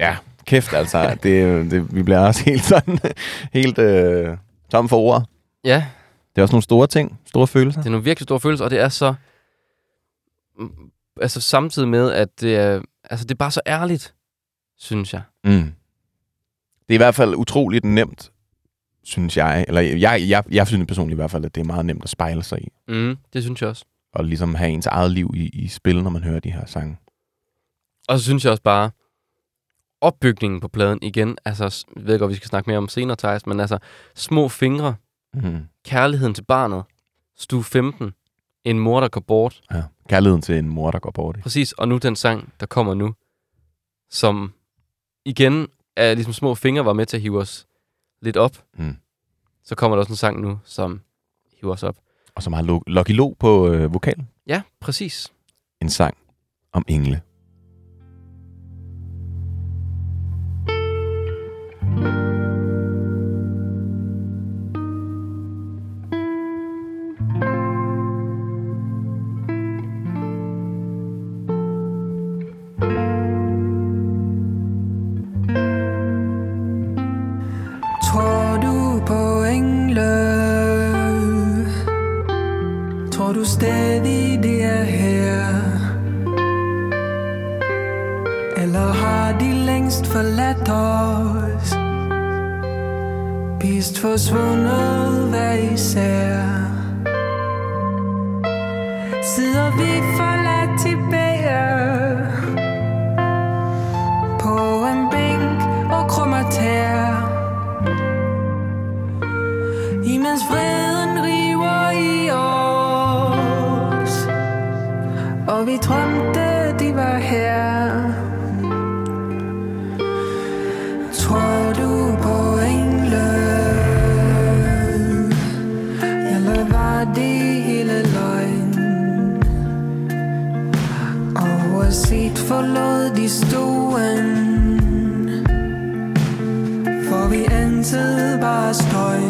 Ja, kæft altså. Det, det, vi bliver også helt sådan, helt øh, tom for ord. Ja, Det er også nogle store ting, store følelser. det er nogle virkelig store følelser, og det er så... mm, Altså samtidig med, at det er, altså, det er bare så ærligt, synes jeg. Mm. Det er i hvert fald utroligt nemt, synes jeg. Eller jeg, jeg, jeg synes personligt i hvert fald, at det er meget nemt at spejle sig i. Mm, det synes jeg også. Og ligesom have ens eget liv i, i spil, når man hører de her sange. Og så synes jeg også bare, opbygningen på pladen igen, altså, jeg ved godt, vi skal snakke mere om senere, Thijs, men altså, små fingre, Mm. kærligheden til barnet, stue 15, en mor, der går bort, Ja. Kærligheden til en mor, der går bort. Ikke? præcis, og nu den sang, der kommer nu, som igen er ligesom små fingre var med til at hive os lidt op, Mm. så kommer der også en sang nu, som hiver os op. Og meget Lo- Lucky Lo på øh, vokalen. Ja, præcis. En sang om engle. Tror du stadig det er her? Eller har de længst forladt os? Vist forsvundet hver især Sidder vi for altid bare støj.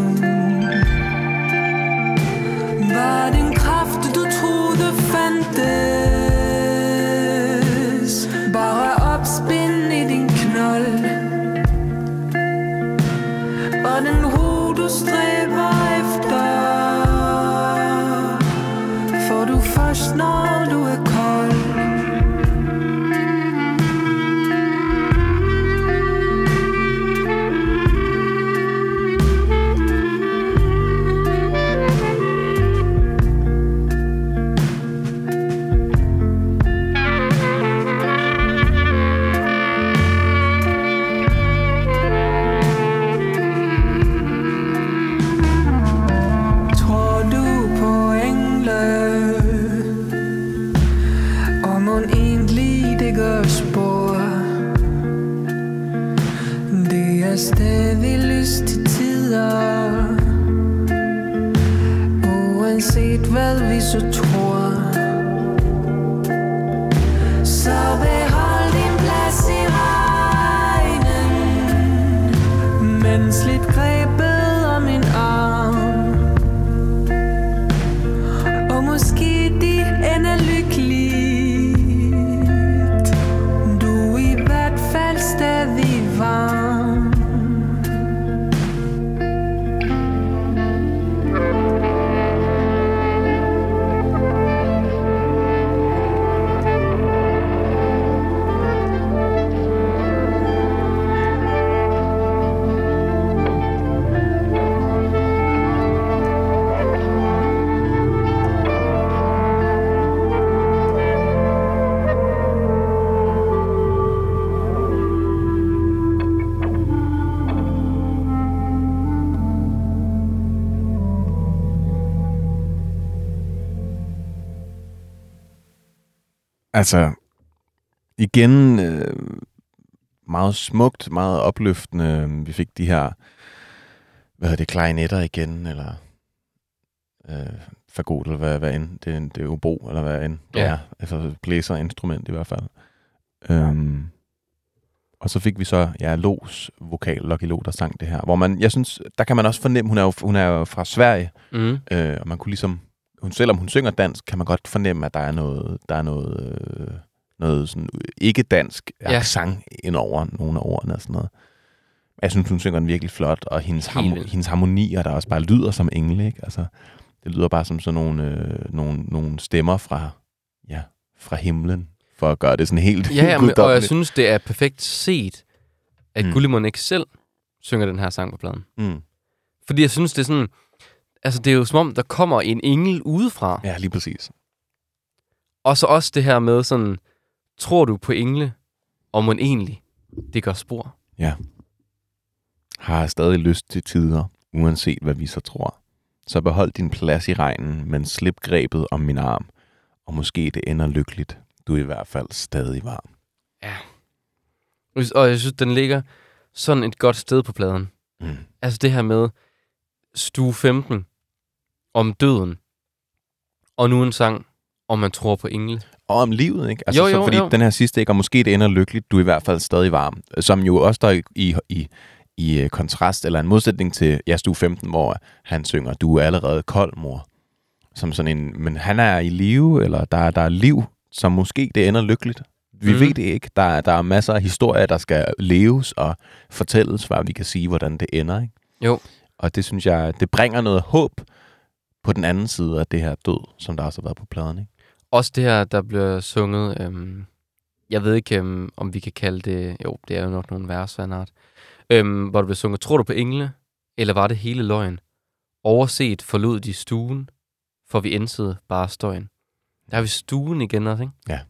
Altså, igen øh, meget smukt, meget opløftende. Vi fik de her, hvad hedder det, klarinetter igen, eller øh, fagot, eller hvad, hvad end. Det, er- det er obo, eller hvad end det Ja. er. Altså blæserinstrument i hvert fald. Øhm, og så fik vi så, ja, Los vokal, Lucky Lo, der sang det her. Hvor man, jeg synes, der kan man også fornemme, hun er jo, hun er jo fra Sverige, Mm. Øh, og man kunne ligesom, hun, selvom hun synger dansk, kan man godt fornemme, at der er noget, der er noget, øh, noget sådan ikke dansk Ja. accent ind over nogle af ordene og sådan noget. Jeg synes, hun synger den virkelig flot, og hendes, harmo- hendes harmonier, der også bare lyder som engle, ikke? Altså, det lyder bare som sådan nogle, øh, nogle, nogle stemmer fra, ja, fra himlen, for at gøre det sådan helt Ja, ja men, og jeg synes, det er perfekt set, at Mm. Gullimund ikke selv synger den her sang på pladen. Mm. Fordi jeg synes, det er sådan... Altså, det er jo som om, der kommer en engel udefra. Ja, lige præcis. Og så også det her med sådan... Tror du på engle? Og man egentlig, det gør spor. Ja. Har stadig lyst til tider, uanset hvad vi så tror. Så behold din plads i regnen, men slip grebet om min arm. Og måske det ender lykkeligt. Du er i hvert fald stadig varm. Og jeg synes, den ligger sådan et godt sted på pladen. Mm. Altså det her med stue 15 om døden. Og nu en sang, om man tror på engle. Og om livet, ikke? Altså, Jo, så jo, fordi jo. den her sidste, ikke? Og måske det ender lykkeligt, du er i hvert fald stadig varm. Som jo også der er i, i, i, i øh, kontrast, eller en modsætning til ja, stue 15, hvor han synger, du er allerede kold, mor. Som sådan en, men han er i live, eller der, der er liv, som måske det ender lykkeligt. Vi mm. Ved det ikke. Der, er- der er masser af historier, der skal leves og fortælles, før vi kan sige, hvordan det ender. Ikke? Jo. Og det synes jeg, det bringer noget håb på den anden side af det her død, som der også har været på pladen. Ikke? Også det her, der bliver sunget, øhm, jeg ved ikke, øhm, om vi kan kalde det, jo, det er jo nok nogle vers art, øhm, hvor der bliver sunget, tror du på engle, eller var det hele løgn? Overset forlod de stuen, for vi indsede bare støjen. Der har vi stuen igen også, ikke? Ja.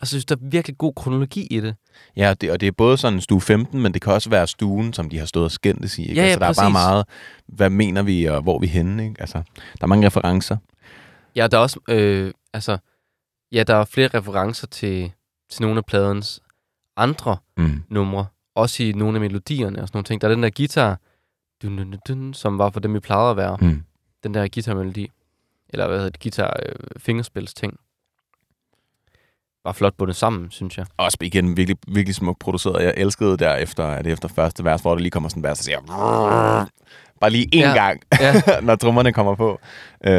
Altså, jeg synes, der er virkelig god kronologi i det. Ja, og det, og det er både sådan en stue 15, men det kan også være stuen, som de har stået og skændtes i. Ikke? Ja, ja, altså, der er bare præcis. meget, hvad mener vi, og hvor er vi henne? Ikke? Altså, der er mange referencer. Ja, der er også, øh, altså, ja, der er flere referencer til, til nogle af pladens andre Mm. numre. Også i nogle af melodierne og sådan nogle ting. Der er den der guitar, dun, dun, dun, dun, som var for dem, vi plejede at være. Mm. Den der guitarmelodi. Eller hvad hedder det? Guitar øh, fingerspils ting. Bare flot bundet sammen, synes jeg. Også igen virkelig, virkelig smukt produceret. Jeg elskede der efter, er det efter første vers, hvor der lige kommer sådan en vers, der siger... Bare lige én Ja. gang, Ja, [LAUGHS] når trommerne kommer på. Øh,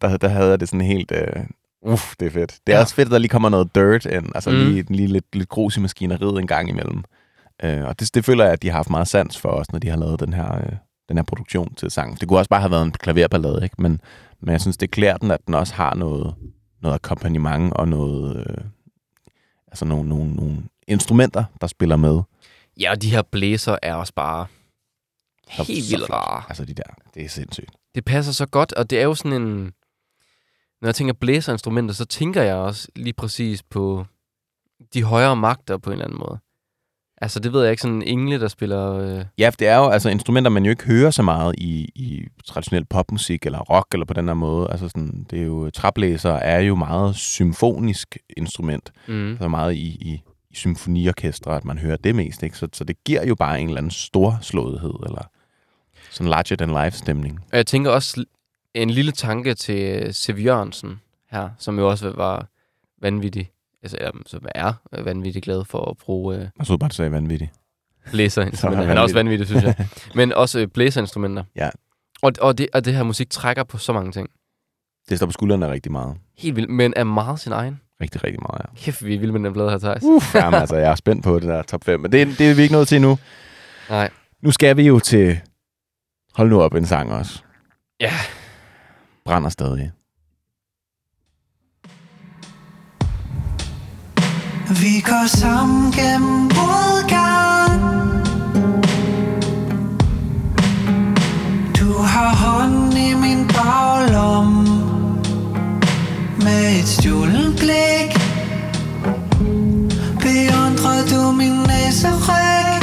der, der havde jeg det sådan helt... Øh, uff, det er fedt. Det er Ja. også fedt, at der lige kommer noget dirt ind. Altså mm. lige, lige lidt, lidt grus i maskineriet en gang imellem. Øh, og det, det føler jeg, at de har haft meget sans for os, når de har lavet den her, øh, den her produktion til sangen. Det kunne også bare have været en klaverballade, ikke? Men, men jeg synes, det klæder den, at den også har noget, noget akkompagnement og noget... Øh, altså nogle, nogle, nogle instrumenter, der spiller med. ja og de her blæser er også bare Så- helt så vildt rare. Altså de der, det er sindssygt. det passer så godt, og det er jo sådan en... Når jeg tænker blæserinstrumenter, så tænker jeg også lige præcis på de højere magter på en eller anden måde. Altså, det ved jeg ikke, sådan en engle, der spiller... Øh, Ja, for det er jo altså instrumenter, man jo ikke hører så meget i, i traditionel popmusik eller rock eller på den her måde. Altså sådan, det er jo, traplæser er jo meget symfonisk instrument. mm. Så meget i, i, i symfoniorkestre, at man hører det mest. Ikke? Så, så det giver jo bare en eller anden storslåethed, eller sådan larger than life stemning. Og jeg tænker også en lille tanke til øh, Siv Jørgensen her, som jo også var vanvittig, altså, eller, som er øh, vanvittig glad for at bruge øh, Jeg så bare, du sagde vanvittigt. blæserinstrumenter. Han er også vanvittig, synes jeg. [LAUGHS] Men også øh, blæserinstrumenter. Ja. Og, og, det, og det her musik trækker på så mange ting. Det står på skuldrene rigtig meget. Helt vildt, men er meget sin egen. Rigtig, rigtig meget, ja. Kæft, vi er vilde med den plade her, Thijs. Uff, jamen, altså, jeg er spændt på det der top 5. Men det, det er vi ikke nået til nu. Nej. Nu skal vi jo til... Hold nu op en sang også. Ja. Brænder stadig. Vi går sammen gennem modgang. Du har hånden i min baglom Med et stjålet blik. Beundrer du min næseryg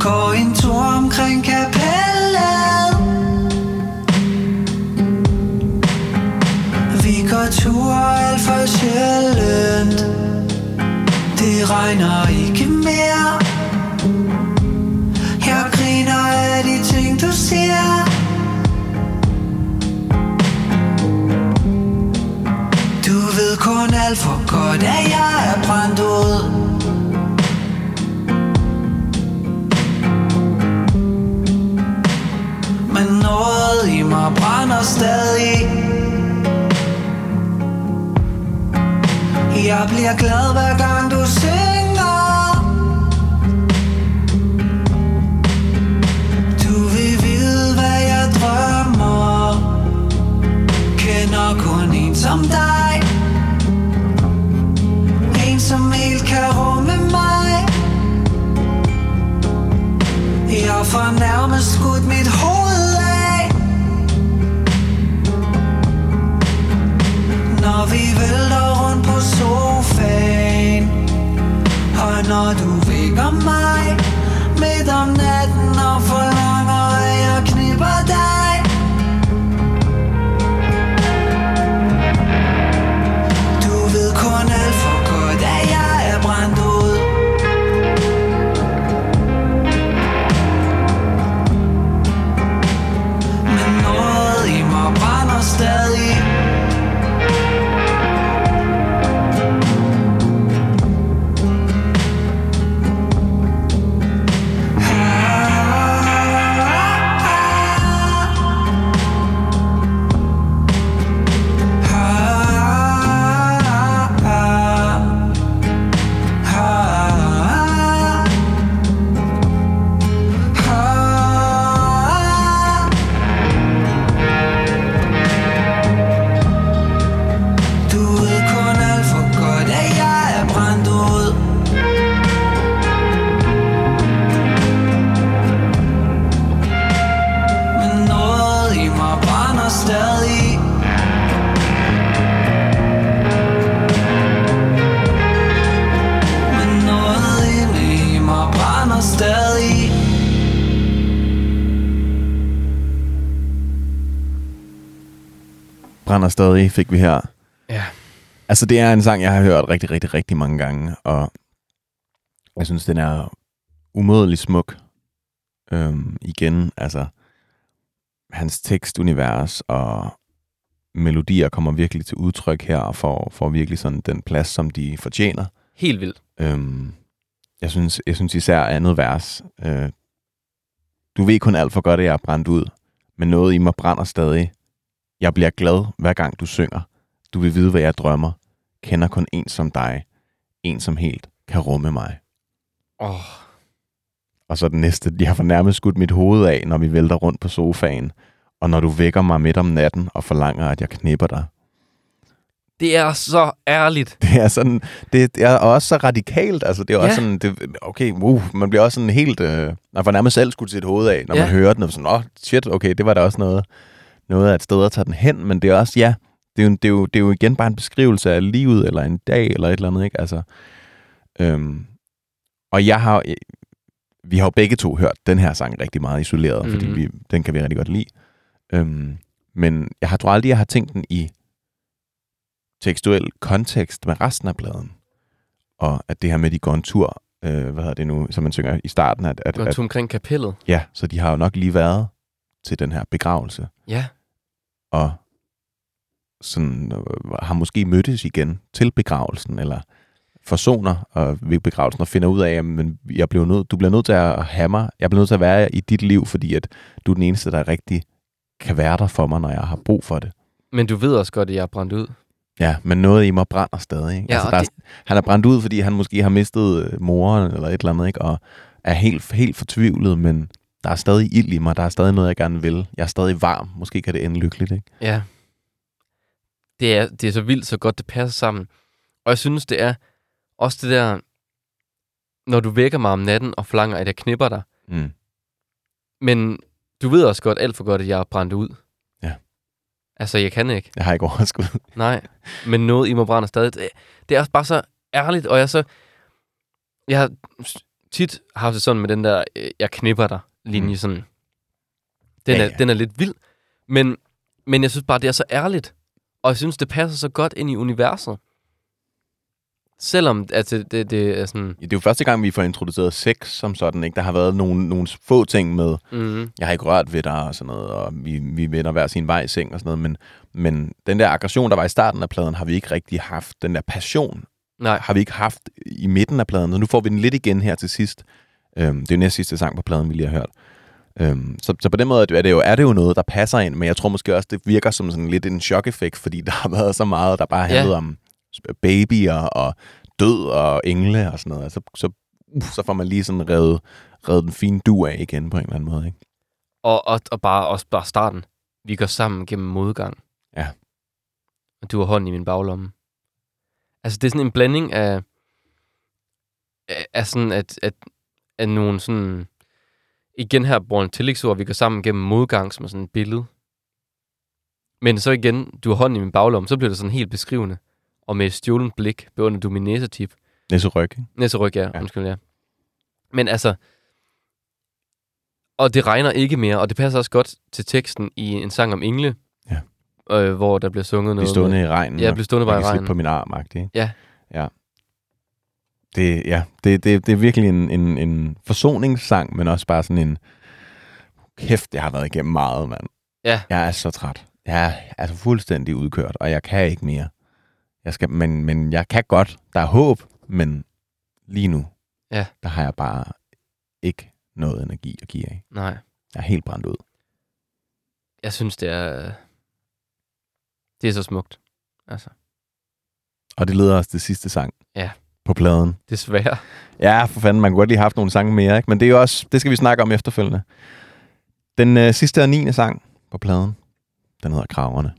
Går en tur omkring kapitlet Vi alt for sjældent. Det regner ikke mere. Jeg griner af de ting du siger. Du ved kun alt for godt at jeg er brændt ud. Men noget i mig brænder stadig. Jeg bliver glad hver gang du synger. Du vil vide hvad jeg drømmer. Kender kun en som dig. En som helt kan rumme mig. Jeg får nærmest skudt mit hoved Når vi vælter rundt på sofaen Og når du vækker mig Midt om natten og forlanger at jeg knipper dig. Brænder stadig, fik vi her. Ja. Altså, det er en sang, jeg har hørt rigtig, rigtig, rigtig mange gange, og jeg synes, den er umådelig smuk. Øhm, igen, altså, hans tekstunivers og melodier kommer virkelig til udtryk her, og får, får virkelig sådan den plads, som de fortjener. Helt vildt. Øhm, jeg, synes, jeg synes især andet vers. Øh, du ved kun alt for godt, at jeg er brændt ud, men noget i mig brænder stadig. Jeg bliver glad, hver gang du synger. Du vil vide, hvad jeg drømmer. Kender kun en som dig. En som helt kan rumme mig. Åh, oh, Og så den næste, de har fornærmet skudt mit hoved af, når vi vælter rundt på sofaen. Og når du vækker mig midt om natten og forlanger, at jeg knipper dig. det er så ærligt. Det er sådan, det er også så radikalt, altså det er også Ja. sådan, det, okay, uh, man bliver også sådan helt, øh, man får nærmest selv skudt sit hoved af, når Ja. man hører den, og sådan, åh, oh, shit, okay, det var da også noget, noget af et sted at tage den hen, men det er også, ja, det er, jo, det, er jo, det er jo igen bare en beskrivelse af livet, eller en dag, eller et eller andet, ikke, altså, øhm, og jeg har, vi har jo begge to hørt den her sang rigtig meget isoleret, mm-hmm. fordi Mhm. vi, den kan vi rigtig godt lide, øhm, men jeg har tror aldrig, jeg har tænkt den i tekstuel kontekst med resten af pladen. Og at det her med, de går en tur, øh, hvad hedder det nu, som man synger i starten, at, at, Gå en tur omkring kapellet. ja, så de har jo nok lige været til den her begravelse, Ja. Og sådan, øh, har måske mødtes igen til begravelsen, eller forsoner og ved begravelsen, og finder ud af, at jeg blev nødt, du bliver nødt til at have mig, jeg bliver nødt til at være i dit liv, fordi at du er den eneste, der rigtig kan være der for mig, når jeg har brug for det. Men du ved også godt, at jeg er brændt ud. Ja, men noget i mig brænder stadig. Ikke? Ja, altså, der er, det- Han er brændt ud, fordi han måske har mistet øh, moren eller et eller andet, ikke? og er helt, helt fortvivlet, men der er stadig ild i mig, der er stadig noget, jeg gerne vil. Jeg er stadig varm. Måske kan det ende lykkeligt, ikke? Ja. Det er, det er så vildt, så godt det passer sammen. Og jeg synes, det er også det der, når du vækker mig om natten og forlanger, at jeg knipper dig. Mm. Men du ved også godt, alt for godt, at jeg er brændt ud. Ja. Altså, jeg kan ikke. Jeg har ikke overskud. [LAUGHS] Nej. Men noget i mig brænder stadig. Det, er også bare så ærligt, og jeg så... Jeg har tit haft det sådan med den der, øh, jeg knipper dig linje, Mm. sådan. Den, Ja, er, ja. den er lidt vild. Men, men jeg synes bare, det er så ærligt. Og jeg synes, det passer så godt ind i universet. Selvom at det, det, er sådan... Det er jo første gang, vi får introduceret sex som sådan. Ikke? Der har været nogle, nogle få ting med, Mm, jeg har ikke rørt ved dig og sådan noget, og vi, vi vender hver sin vej i seng og sådan noget, men, men den der aggression, der var i starten af pladen, har vi ikke rigtig haft. Den der passion nej, har vi ikke haft i midten af pladen, og nu får vi den lidt igen her til sidst. Øhm, det er jo næst sidste sang på pladen, vi lige har hørt. Øhm, så, så på den måde er det, jo, er det jo noget, der passer ind, men jeg tror måske også, det virker som sådan lidt en chok-effekt, fordi [LAUGHS] der har været så meget, der bare Ja. handlede om babyer og død og engle og sådan noget. Så, så, uh, så får man lige sådan revet, revet den fine du af igen på en eller anden måde. Ikke? og, og, og bare, også bare starten. Vi går sammen gennem modgang. Ja. Og du har hånden i min baglomme. Altså, det er sådan en blanding af, af, af sådan, at, at, at nogle sådan... Igen her bruger en tillægsord, vi går sammen gennem modgang, som er sådan et billede. Men så igen, du har hånden i min baglomme, så bliver det sådan helt beskrivende. Og med et stjålent blik beundrer du min næsetip. Næse ryg, ikke? Næseryg, ja. Ja. Undskyld, ja. Men altså... Og det regner ikke mere, og det passer også godt til teksten i en sang om engle. Ja. Øh, hvor der bliver sunget Bliv noget stående med, i regnen. Ja, og bliv stående bare i regnen. på min arm, ikke? Ja. Ja. Det, ja, det, det, det er virkelig en, en, en forsoningssang, men også bare sådan en... Kæft, jeg har været igennem meget, mand. Ja. Jeg er så træt. Jeg er altså fuldstændig udkørt, og jeg kan ikke mere. Jeg skal, men, men jeg kan godt. Der er håb, men lige nu, Ja. der har jeg bare ikke noget energi at give af. Nej, Jeg er helt brændt ud. jeg synes, det er... Det er så smukt. Altså, Og det leder os til sidste sang. Ja. På pladen. desværre. Ja, for fanden, man kunne godt lige have haft nogle sange mere, ikke? Men det er jo også, det skal vi snakke om efterfølgende. Den øh, sidste og niende sang på pladen, den hedder Kraverne.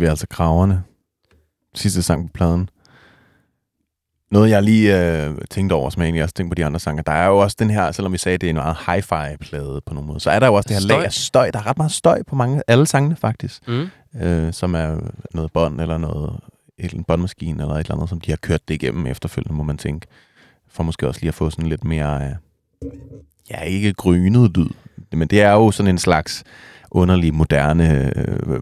Fik vi altså kraverne. Sidste sang på pladen. Noget, jeg lige øh, tænkte over, som jeg egentlig også tænkte på de andre sange, der er jo også den her, selvom vi sagde, at det er en meget hi-fi-plade på nogen måde, så er der jo også det her Støj. lag af støj. Der er ret meget støj på mange, alle sangene faktisk, Mm. øh, som er noget bånd eller noget, en båndmaskine eller et eller andet, som de har kørt det igennem efterfølgende, må man tænke. For måske også lige at få sådan lidt mere, øh, ja, ikke grynet lyd, men det er jo sådan en slags underlig, moderne øh,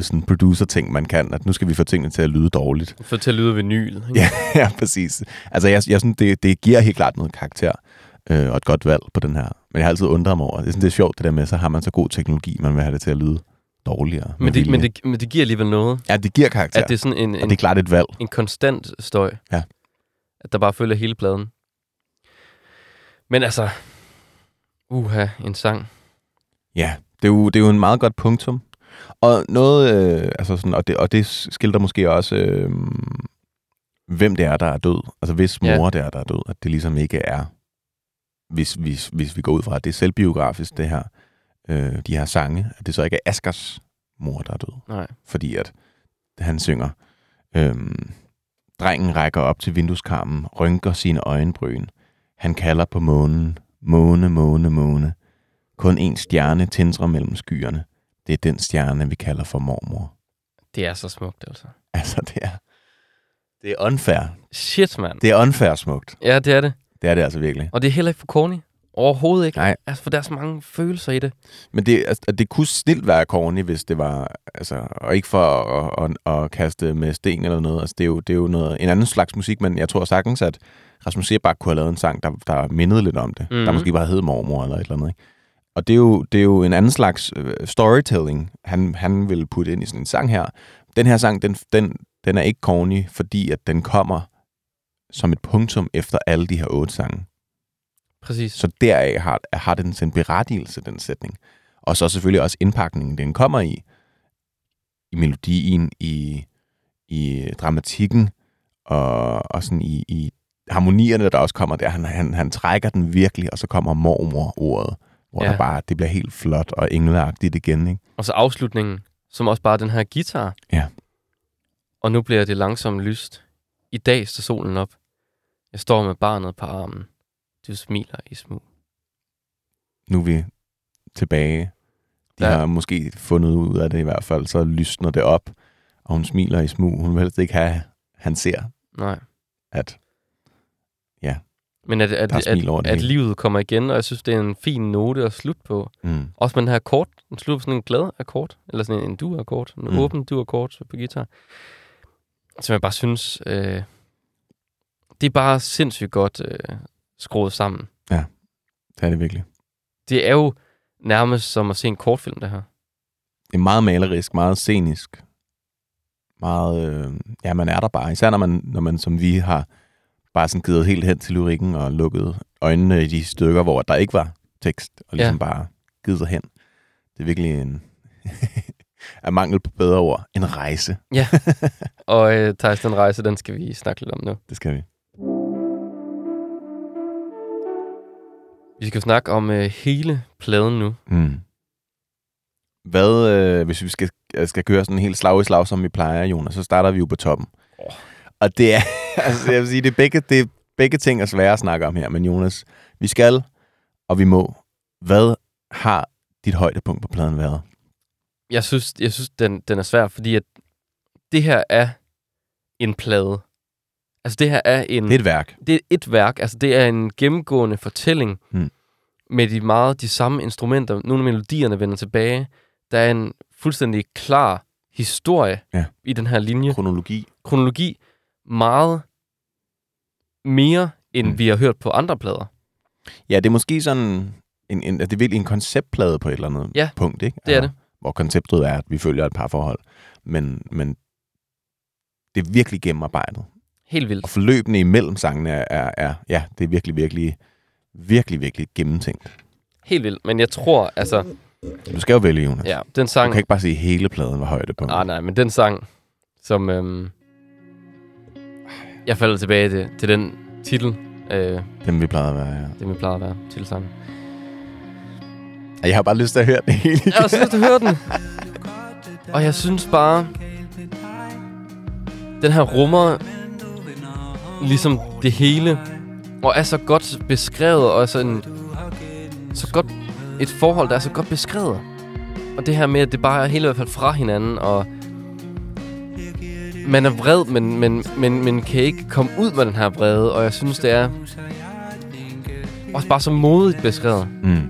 sådan producer-ting, man kan, at nu skal vi få tingene til at lyde dårligt. For til at lyde vinyl. Ikke? Ja, [LAUGHS] ja, præcis. Altså, jeg, jeg synes, det, det giver helt klart noget karakter øh, og et godt valg på den her. Men jeg har altid undret mig over, det er, sådan, det er sjovt det der med, så har man så god teknologi, man vil have det til at lyde dårligere. Men, det, men, det, men det giver alligevel noget. Ja, det giver karakter, At det er sådan en, og en, det er klart et valg. en konstant støj. Ja. At der bare følger hele pladen. Men altså, uha, en sang. Ja, det er jo, det er jo en meget godt punktum. Og noget, øh, altså sådan, og, det, og det skilter måske også, øh, hvem det er, der er død. Altså hvis Ja. mor det er, der er død. At det ligesom ikke er, hvis, hvis, hvis vi går ud fra, at det er selvbiografisk, det her, øh, de her sange, at det så ikke er Askers mor, der er død. Nej. Fordi at han synger, øh, drengen rækker op til vindueskarmen, rynker sine øjenbryn. Han kalder på månen, måne, måne, måne. Kun en stjerne tindrer mellem skyerne, det er den stjerne, vi kalder for mormor. Det er så smukt, altså. Altså, det er, det er unfair. Shit, mand. Det er unfair smukt. Ja, det er det. Det er det altså virkelig. Og det er heller ikke for corny. Overhovedet ikke. Nej. Altså, for der er så mange følelser i det. Men det, altså, det kunne snilt være corny, hvis det var, altså, og ikke for at, at, at kaste med sten eller noget. Altså, det er jo, det er jo noget, en anden slags musik, men jeg tror sagtens, at Rasmus Sebak kunne have lavet en sang, der, der mindede lidt om det. Mm-hmm. Der måske bare hed mormor eller et eller andet. Ikke? Og det er, jo, det er jo en anden slags øh, storytelling, han, han vil putte ind i sådan en sang her. Den her sang, den, den, den er ikke corny, fordi at den kommer som et punktum efter alle de her otte sange. Præcis. Så deraf har, har den sin berettigelse, den sætning. Og så selvfølgelig også indpakningen, den kommer i. I melodien, i, i dramatikken, og, og sådan i, i harmonierne, der også kommer der. Han, han, han trækker den virkelig, og så kommer mormor-ordet, hvor Ja. der bare, det bliver helt flot og engleagtigt igen. Ikke? Og så afslutningen, som også bare den her guitar. Ja. Og nu bliver det langsomt lyst. I dag står solen op. Jeg står med barnet på armen. Du smiler i smug. Nu er vi tilbage. De ja. har måske fundet ud af det i hvert fald, så lysner det op, og hun smiler i smug. Hun vil helst ikke have, han ser, Nej. at Men at, at, at, at livet kommer igen, og jeg synes, det er en fin note at slutte på. mm, Også med den her akkord. Den slutter på sådan en glad akkord. Eller sådan en, en dur-akkord. En Mm. åben dur-akkord på guitar. Som jeg bare synes, øh, det er bare sindssygt godt øh, skruet sammen. det er det virkelig. Det er jo nærmest som at se en kortfilm, det her. det er meget malerisk, meget scenisk. Meget, øh, ja, man er der bare. Især når man, når man som vi har bare sådan givet helt hen til lyrikken og lukket øjnene i de stykker, hvor der ikke var tekst, og ligesom ja. bare givet sig hen. Det er virkelig en, [LAUGHS] af mangel på bedre ord, en rejse. [LAUGHS] Og øh, Thijs, den rejse, den skal vi snakke lidt om nu. Det skal vi. Vi skal snakke om øh, hele pladen nu. Mm. Hvad, øh, hvis vi skal, skal køre sådan helt slag i slag, som vi plejer, Jonas, så starter vi jo på toppen. Åh. Og det er, [LAUGHS] altså jeg vil sige, det er begge, det er begge ting er svære at snakke om her, men Jonas, vi skal, og vi må. Hvad har dit højdepunkt på pladen været? Jeg synes, jeg synes den, den er svær, fordi at det her er en plade. Altså det her er en... Det er et værk. det er et værk. Altså det er en gennemgående fortælling Mm. med de meget de samme instrumenter. Nogle af melodierne vender tilbage. Der er en fuldstændig klar historie Ja. i den her linje. Kronologi. Kronologi meget mere, end Mm. vi har hørt på andre plader. Ja, det er måske sådan, en, en, det er virkelig en konceptplade på et eller andet Ja, punkt, ikke? det er Altså, Hvor konceptet er, at vi følger et par forhold. Men, men det er virkelig gennemarbejdet. Helt vildt. Og forløbene imellem sangene er, er, er, ja, det er virkelig, virkelig, virkelig, virkelig gennemtænkt. Helt vildt. Men jeg tror, altså, Du skal jo vælge, Jonas. ja, den Du sang... kan ikke bare sige, at hele pladen var højde på. Nej, nej, men den sang, som... Øhm, jeg falder tilbage til, til den titel, øh, Dem vi plejede at være, ja. det vi plejer at være, titelsangen. Og Jeg har bare lyst til at høre det hele. Jeg har også lyst til at høre den. Og jeg synes bare, den her rummer ligesom det hele, og er så godt beskrevet, og er sådan, så godt et forhold, der er så godt beskrevet. Og det her med, at det bare er hele i hvert fald fra hinanden, og man er vred, men, men, men, men kan ikke komme ud med den her vrede, og jeg synes, det er også bare så modigt beskrevet. Mm.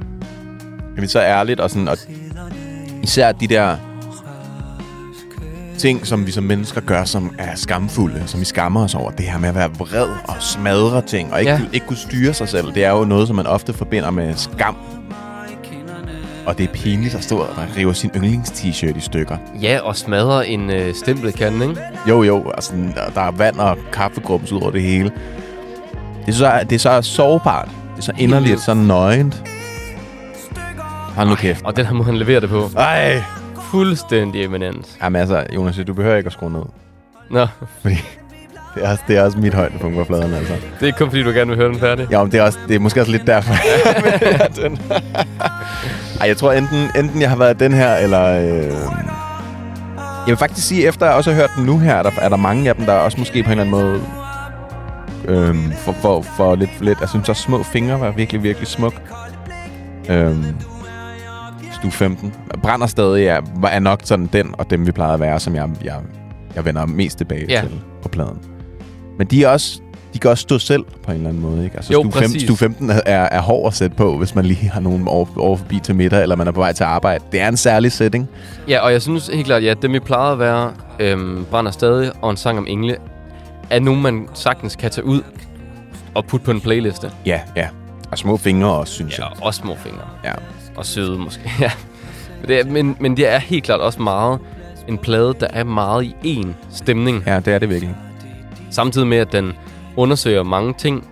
Er så ærligt, og, sådan, og især de der ting, som vi som mennesker gør, som er skamfulde, som vi skammer os over. Det her med at være vred og smadre ting, og ikke, ja. ikke kunne styre sig selv. Det er jo noget, som man ofte forbinder med skam. Og det er pinligt at stå og rive sin yndlings-t-shirt i stykker. Ja, og smadre en øh, stempelkande, ikke? Jo, jo, altså, der, der er vand og kaffegrums ud over det hele. Det er så, det er så sårbart. Det er så inderligt, så nøgent. Hold nu kæft. Og den her må han levere det på. Ej! Fuldstændig eminent. Jamen altså, Jonas, du behøver ikke at skrue ned. Nå, Fordi det er, også, det er også mit højdepunkt på pladen, altså. det er kun fordi, du gerne vil høre den færdig. Ja, men det er, også, det er måske også lidt derfor. [LAUGHS] [LAUGHS] den. Ej, jeg tror enten, enten jeg har været den her, eller... Øh... Jeg vil faktisk sige, efter jeg også har hørt den nu her, er der, er der mange af dem, der også måske på en eller anden måde... Øhm, for, for, for lidt, lidt... Jeg synes også, små fingre var virkelig, virkelig smuk. Øhm, Stue 15. Brænder stadig er, er nok sådan den, og dem vi plejede at være, som jeg, jeg, jeg vender mest tilbage Ja. til på pladen. Men de er også de kan også stå selv på en eller anden måde, ikke? Altså, Jo, stue, 15, præcis. stue 15 er, er hård at sætte på, hvis man lige har nogen over, over forbi til middag, eller man er på vej til arbejde. Det er en særlig setting. Ja, og jeg synes helt klart, ja, dem vi plejede at være, øhm, Brænder stadig, og en sang om engle, er nogen, man sagtens kan tage ud og putte på en playliste. Ja, ja. Og små fingre også, synes Ja, jeg. og også små fingre. Ja. Og søde måske, [LAUGHS] ja. Men det, er, men, men det er helt klart også meget en plade, der er meget i én stemning. ja, det er det virkelig. Samtidig med, at den undersøger mange ting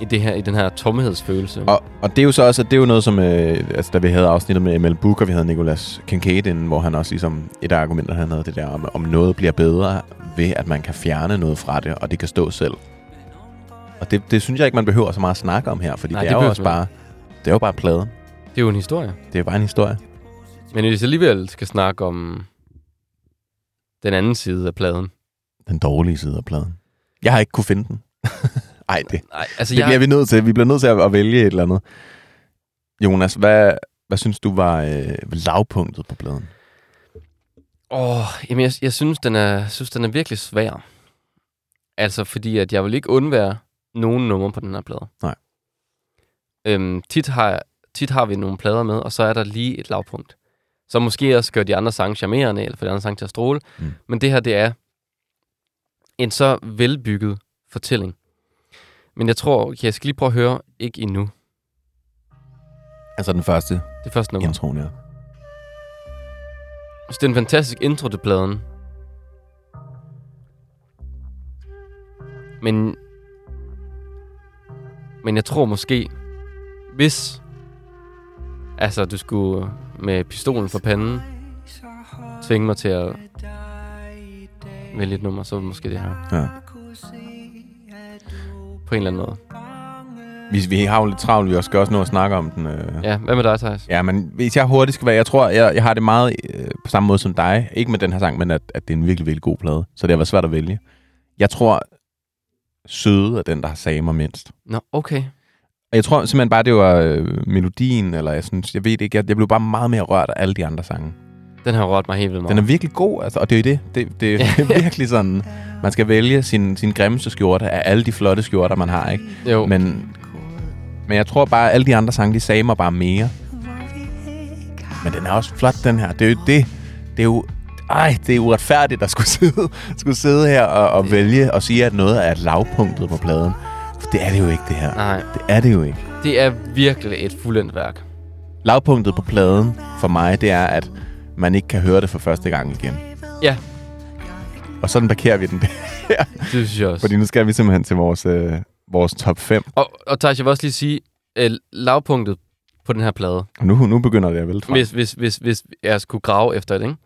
i, det her, i den her tomhedsfølelse. Og, og det er jo så også, at det er jo noget, som, øh, altså, da vi havde afsnittet med Mel Booker, vi havde Nicolas Kincaid inden, hvor han også ligesom, et af argumenterne, han havde det der, om, om noget bliver bedre ved, at man kan fjerne noget fra det, og det kan stå selv. Og det, det synes jeg ikke, man behøver så meget at snakke om her, fordi Nej, det, det er jo også bare, det er jo bare pladen. Det er jo en historie. Det er bare en historie. Men hvis jeg alligevel skal snakke om den anden side af pladen. Den dårlige side af pladen. Jeg har ikke kunne finde den. [LAUGHS] Ej, det, Nej, altså det jeg, bliver vi nødt til. Vi bliver nødt til at, vælge et eller andet. Jonas, hvad, hvad synes du var øh, lavpunktet på pladen? Åh, jamen jeg, jeg synes, den er, synes, den er virkelig svær. Altså, fordi at jeg vil ikke undvære nogen numre på den her plade. Nej. Øhm, tit, har, tit har vi nogle plader med, og så er der lige et lavpunkt. Så måske også gør de andre sange charmerende, eller for de andre sange til at stråle. Mm. Men det her, det er en så velbygget fortælling. Men jeg tror, okay, jeg skal lige prøve at høre, ikke endnu, Altså den første det første nummer. introen, ja. Så det er en fantastisk intro til pladen. Men... Men jeg tror måske, hvis... Altså, du skulle med pistolen for panden tvinge mig til at vælge et nummer, så måske det her. ja. På en eller anden måde. Vi, vi har jo lidt travlt, vi skal også nå at snakke om den. Øh. Ja, hvad med dig, Thijs? Ja, men hvis jeg hurtigt skal være, jeg tror, jeg, jeg har det meget øh, på samme måde som dig. Ikke med den her sang, men at, at det er en virkelig, virkelig god plade. Så det har været svært at vælge. Jeg tror, Søde er den, der har sagde mig mindst. Nå, okay. Og jeg tror simpelthen bare, det var øh, melodien, eller jeg synes, jeg ved ikke, jeg, jeg blev bare meget mere rørt af alle de andre sange. Den har rørt mig helt vildt meget. Den er virkelig god, altså, og det er jo det. Det, det er [LAUGHS] virkelig sådan, man skal vælge sin, sin grimmeste skjorte af alle de flotte skjorter, man har, ikke? jo, men... Men, men jeg tror bare, at alle de andre sange, de sagde mig bare mere. Men den er også flot, den her. Det er jo det. Det er jo... Ej, det er uretfærdigt at skulle [LAUGHS] sidde, skulle sidde her og, og vælge og sige, at noget er lavpunktet på pladen. For det er det jo ikke, det her. Nej, Det er det jo ikke. det er virkelig et fuldendt værk. Lavpunktet på pladen for mig, det er, at man ikke kan høre det for første gang igen. Ja, Og sådan parkerer vi den [LAUGHS] der. det synes jeg også. Fordi nu skal vi simpelthen til vores, øh, vores top 5. Og, og Thijs, jeg vil også lige sige, øh, lavpunktet på den her plade, Og nu, nu begynder det at vælte frem. hvis, hvis, hvis, hvis jeg skulle grave efter det, ikke?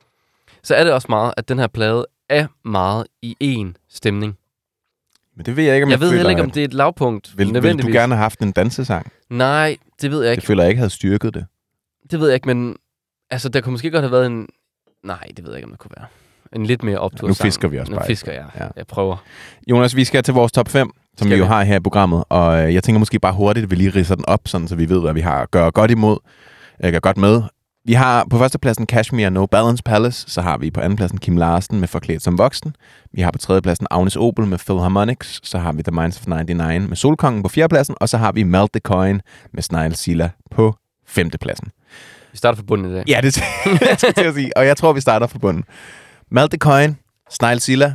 så er det også meget, at den her plade er meget i én stemning. Men det ved jeg ikke, om Jeg ved føler, heller ikke, om det er et lavpunkt. Vil, vil du gerne have haft en dansesang? Nej, det ved jeg Jeg ikke. føler jeg ikke havde styrket det. Det ved jeg ikke, men altså, der kunne måske godt have været en... Nej, det ved jeg ikke, om det kunne være. En lidt mere optur Nu fisker vi også Nu bare fisker jeg. Ja. Jeg prøver. Jonas, vi skal til vores top 5, som Skal vi jo vi? har her i programmet. Og øh, jeg tænker måske bare hurtigt, at vi lige ridser den op, sådan, så vi ved, hvad vi har at gøre godt imod. Øh, gør godt med. Vi har på førstepladsen Kashmir No Balance Palace. Så har vi på andenpladsen Kim Larsen med Forklædt som voksen. Vi har på tredjepladsen Agnes Obel med Philharmonics. Så har vi The Minds of 99 med Solkongen på fjerdepladsen. Og så har vi Melt the Coin med Snail Silla på femtepladsen. Vi starter fra bunden i dag. Ja, det [LAUGHS] jeg skulle til at sige. Og jeg tror, vi starter fra bunden. Melt the Coin, Snail Silla.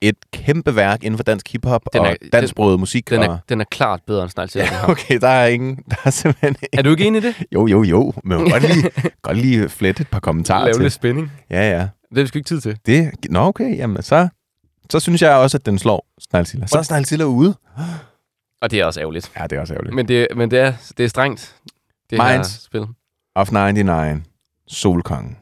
Et kæmpe værk inden for dansk hiphop Den er- og dansksproget musik. Den og... er, den er klart bedre end Snegl Ja, okay, der er ingen, der er simpelthen Er du ikke enig i det? Jo, jo, jo, men jeg godt lige, [LAUGHS] godt lige flette et par kommentarer Lave til. lidt spænding. Ja, ja. Det har vi sgu ikke tid til. Det, nå, okay, jamen så, så synes jeg også, at den slår Snegl Så er Snegl ude. Og det er også ærgerligt. Ja, det er også ærgerligt. Men det, men det, er, det er strengt, det her Minds. spil. Of 99, Solkongen.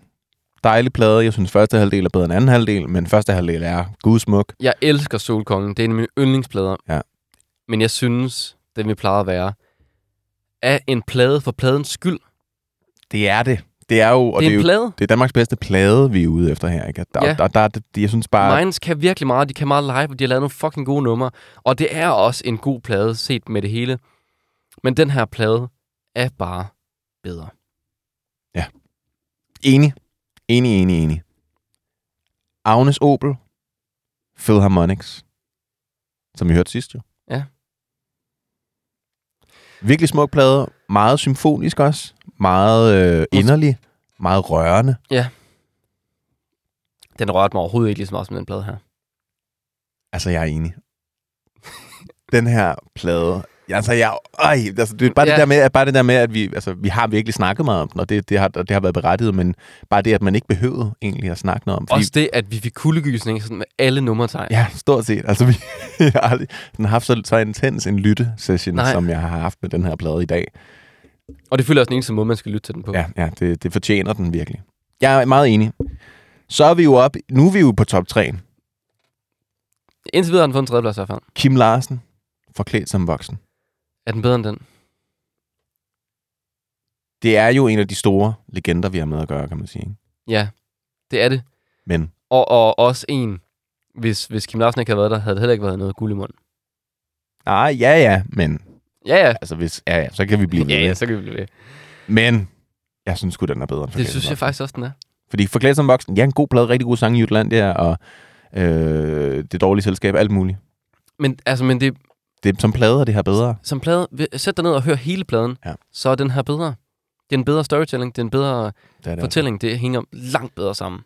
Dejlig plade. Jeg synes, første halvdel er bedre end anden halvdel, men første halvdel er gudsmuk. Jeg elsker Solkongen. Det er en af mine yndlingsplader. Ja. Men jeg synes, den vi plejer at være, er en plade for pladens skyld. Det er det. Det er jo, og det er det er en jo plade. det er Danmarks bedste plade, vi er ude efter her. Ikke? Der, Ja. der, der, der, jeg synes bare... Minds kan virkelig meget. De kan meget live, og de har lavet nogle fucking gode numre. Og det er også en god plade, set med det hele. Men den her plade er bare bedre. Enig. Enig, enig, enig. Agnes Opel. Philharmonics. Som vi hørte sidst jo. Ja. Virkelig smuk plade. Meget symfonisk også. Meget øh, inderlig. Meget rørende. Den rørte mig overhovedet ikke lige så meget som den plade her. Altså, jeg er enig. Den her plade... Altså, jeg, øj, altså, det bare, ja. Det der med, at, bare det der med, at vi, altså, vi har virkelig snakket meget om den, og det, det, har, det har været berettiget, men bare det, at man ikke behøvede egentlig at snakke noget om. Også det, at vi fik kuldegysning sådan med alle nummertegn. Ja, stort set. Altså, vi [LAUGHS] jeg har aldrig har haft så, så intens en lyttesession, Nej. som jeg har haft med den her plade i dag. Og det føler også den eneste måde, man skal lytte til den på. Ja, ja det, det fortjener den virkelig. Jeg er meget enig. Så er vi jo op, nu er vi jo på top 3. Indtil videre har den fået en tredjeplads i hvert fald. Kim Larsen, forklædt som voksen. Er den bedre end den? Det er jo en af de store legender, vi har med at gøre, kan man sige. ikke? Ja, det er det. Men Og, og også en, hvis, hvis Kim Larsen ikke havde været der, havde det heller ikke været noget guld i munden. Nej, ja, ja, men Ja, ja. altså, hvis, ja, ja, så kan vi blive ved. Ja, ja, så kan vi blive ved. Men jeg synes sgu, den er bedre end Det synes jeg faktisk også, den er. Fordi Forklædt som voksen, ja, en god plade, rigtig god sang i Jutlandia, og øh, det dårlige selskab, alt muligt. Men, altså, men det, Det, som plade er det her bedre. som plade, sæt dig ned og hør hele pladen, Ja. så er den her bedre. Det er en bedre storytelling, det er en bedre Det er det fortælling, det hænger langt bedre sammen.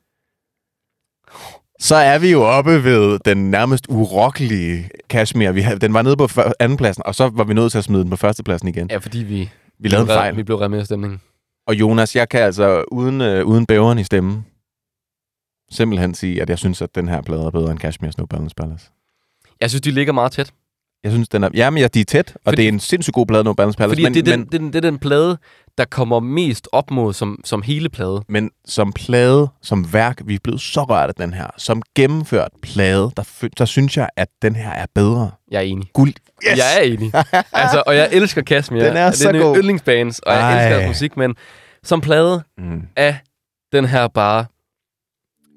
Så er vi jo oppe ved den nærmest urokkelige Kashmir. Vi havde, den var nede på andenpladsen, og så var vi nødt til at smide den på førstepladsen igen. Ja, fordi vi, Vi lavede en fejl. Vi blev revet med stemningen. Og Jonas, jeg kan altså uden, øh, uden bæveren i stemmen simpelthen sige, at jeg synes, at den her plade er bedre end Kashmir Snow Balance Palace. Jeg synes, de ligger meget tæt. Jeg synes, den er... Jamen, ja, de er tæt, og Fordi- det er en sindssygt god plade, No Balance Palace. Fordi men, det, er den, men, det, er den, det er den plade, der kommer mest op mod som, som hele plade. men som plade, som værk, vi er blevet så rørt af den her. Som gennemført plade, der, der synes jeg, at den her er bedre. Jeg er enig. Guld. Yes! Jeg er enig. [LAUGHS] altså, og jeg elsker Kashmir. Den er det så er god. yndlingsbands, og jeg Ej. elsker musik, men som plade Mm. er den her bare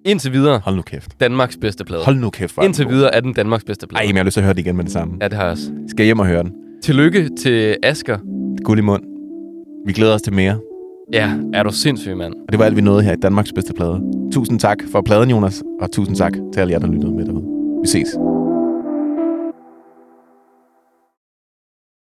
indtil videre Hold nu kæft. Danmarks bedste plade. Hold nu kæft. Indtil god. videre er den Danmarks bedste plade. Ej, men jeg har lyst til at høre det igen med det samme. Ja, det har jeg også. Skal jeg hjem og høre den. Tillykke til Asker. Guld i mund. Vi glæder os til mere. Ja, er du sindssyg, mand. Og det var alt, vi nåede her i Danmarks bedste plade. Tusind tak for pladen, Jonas, og tusind tak til alle jer, der lyttede med derude. Vi ses.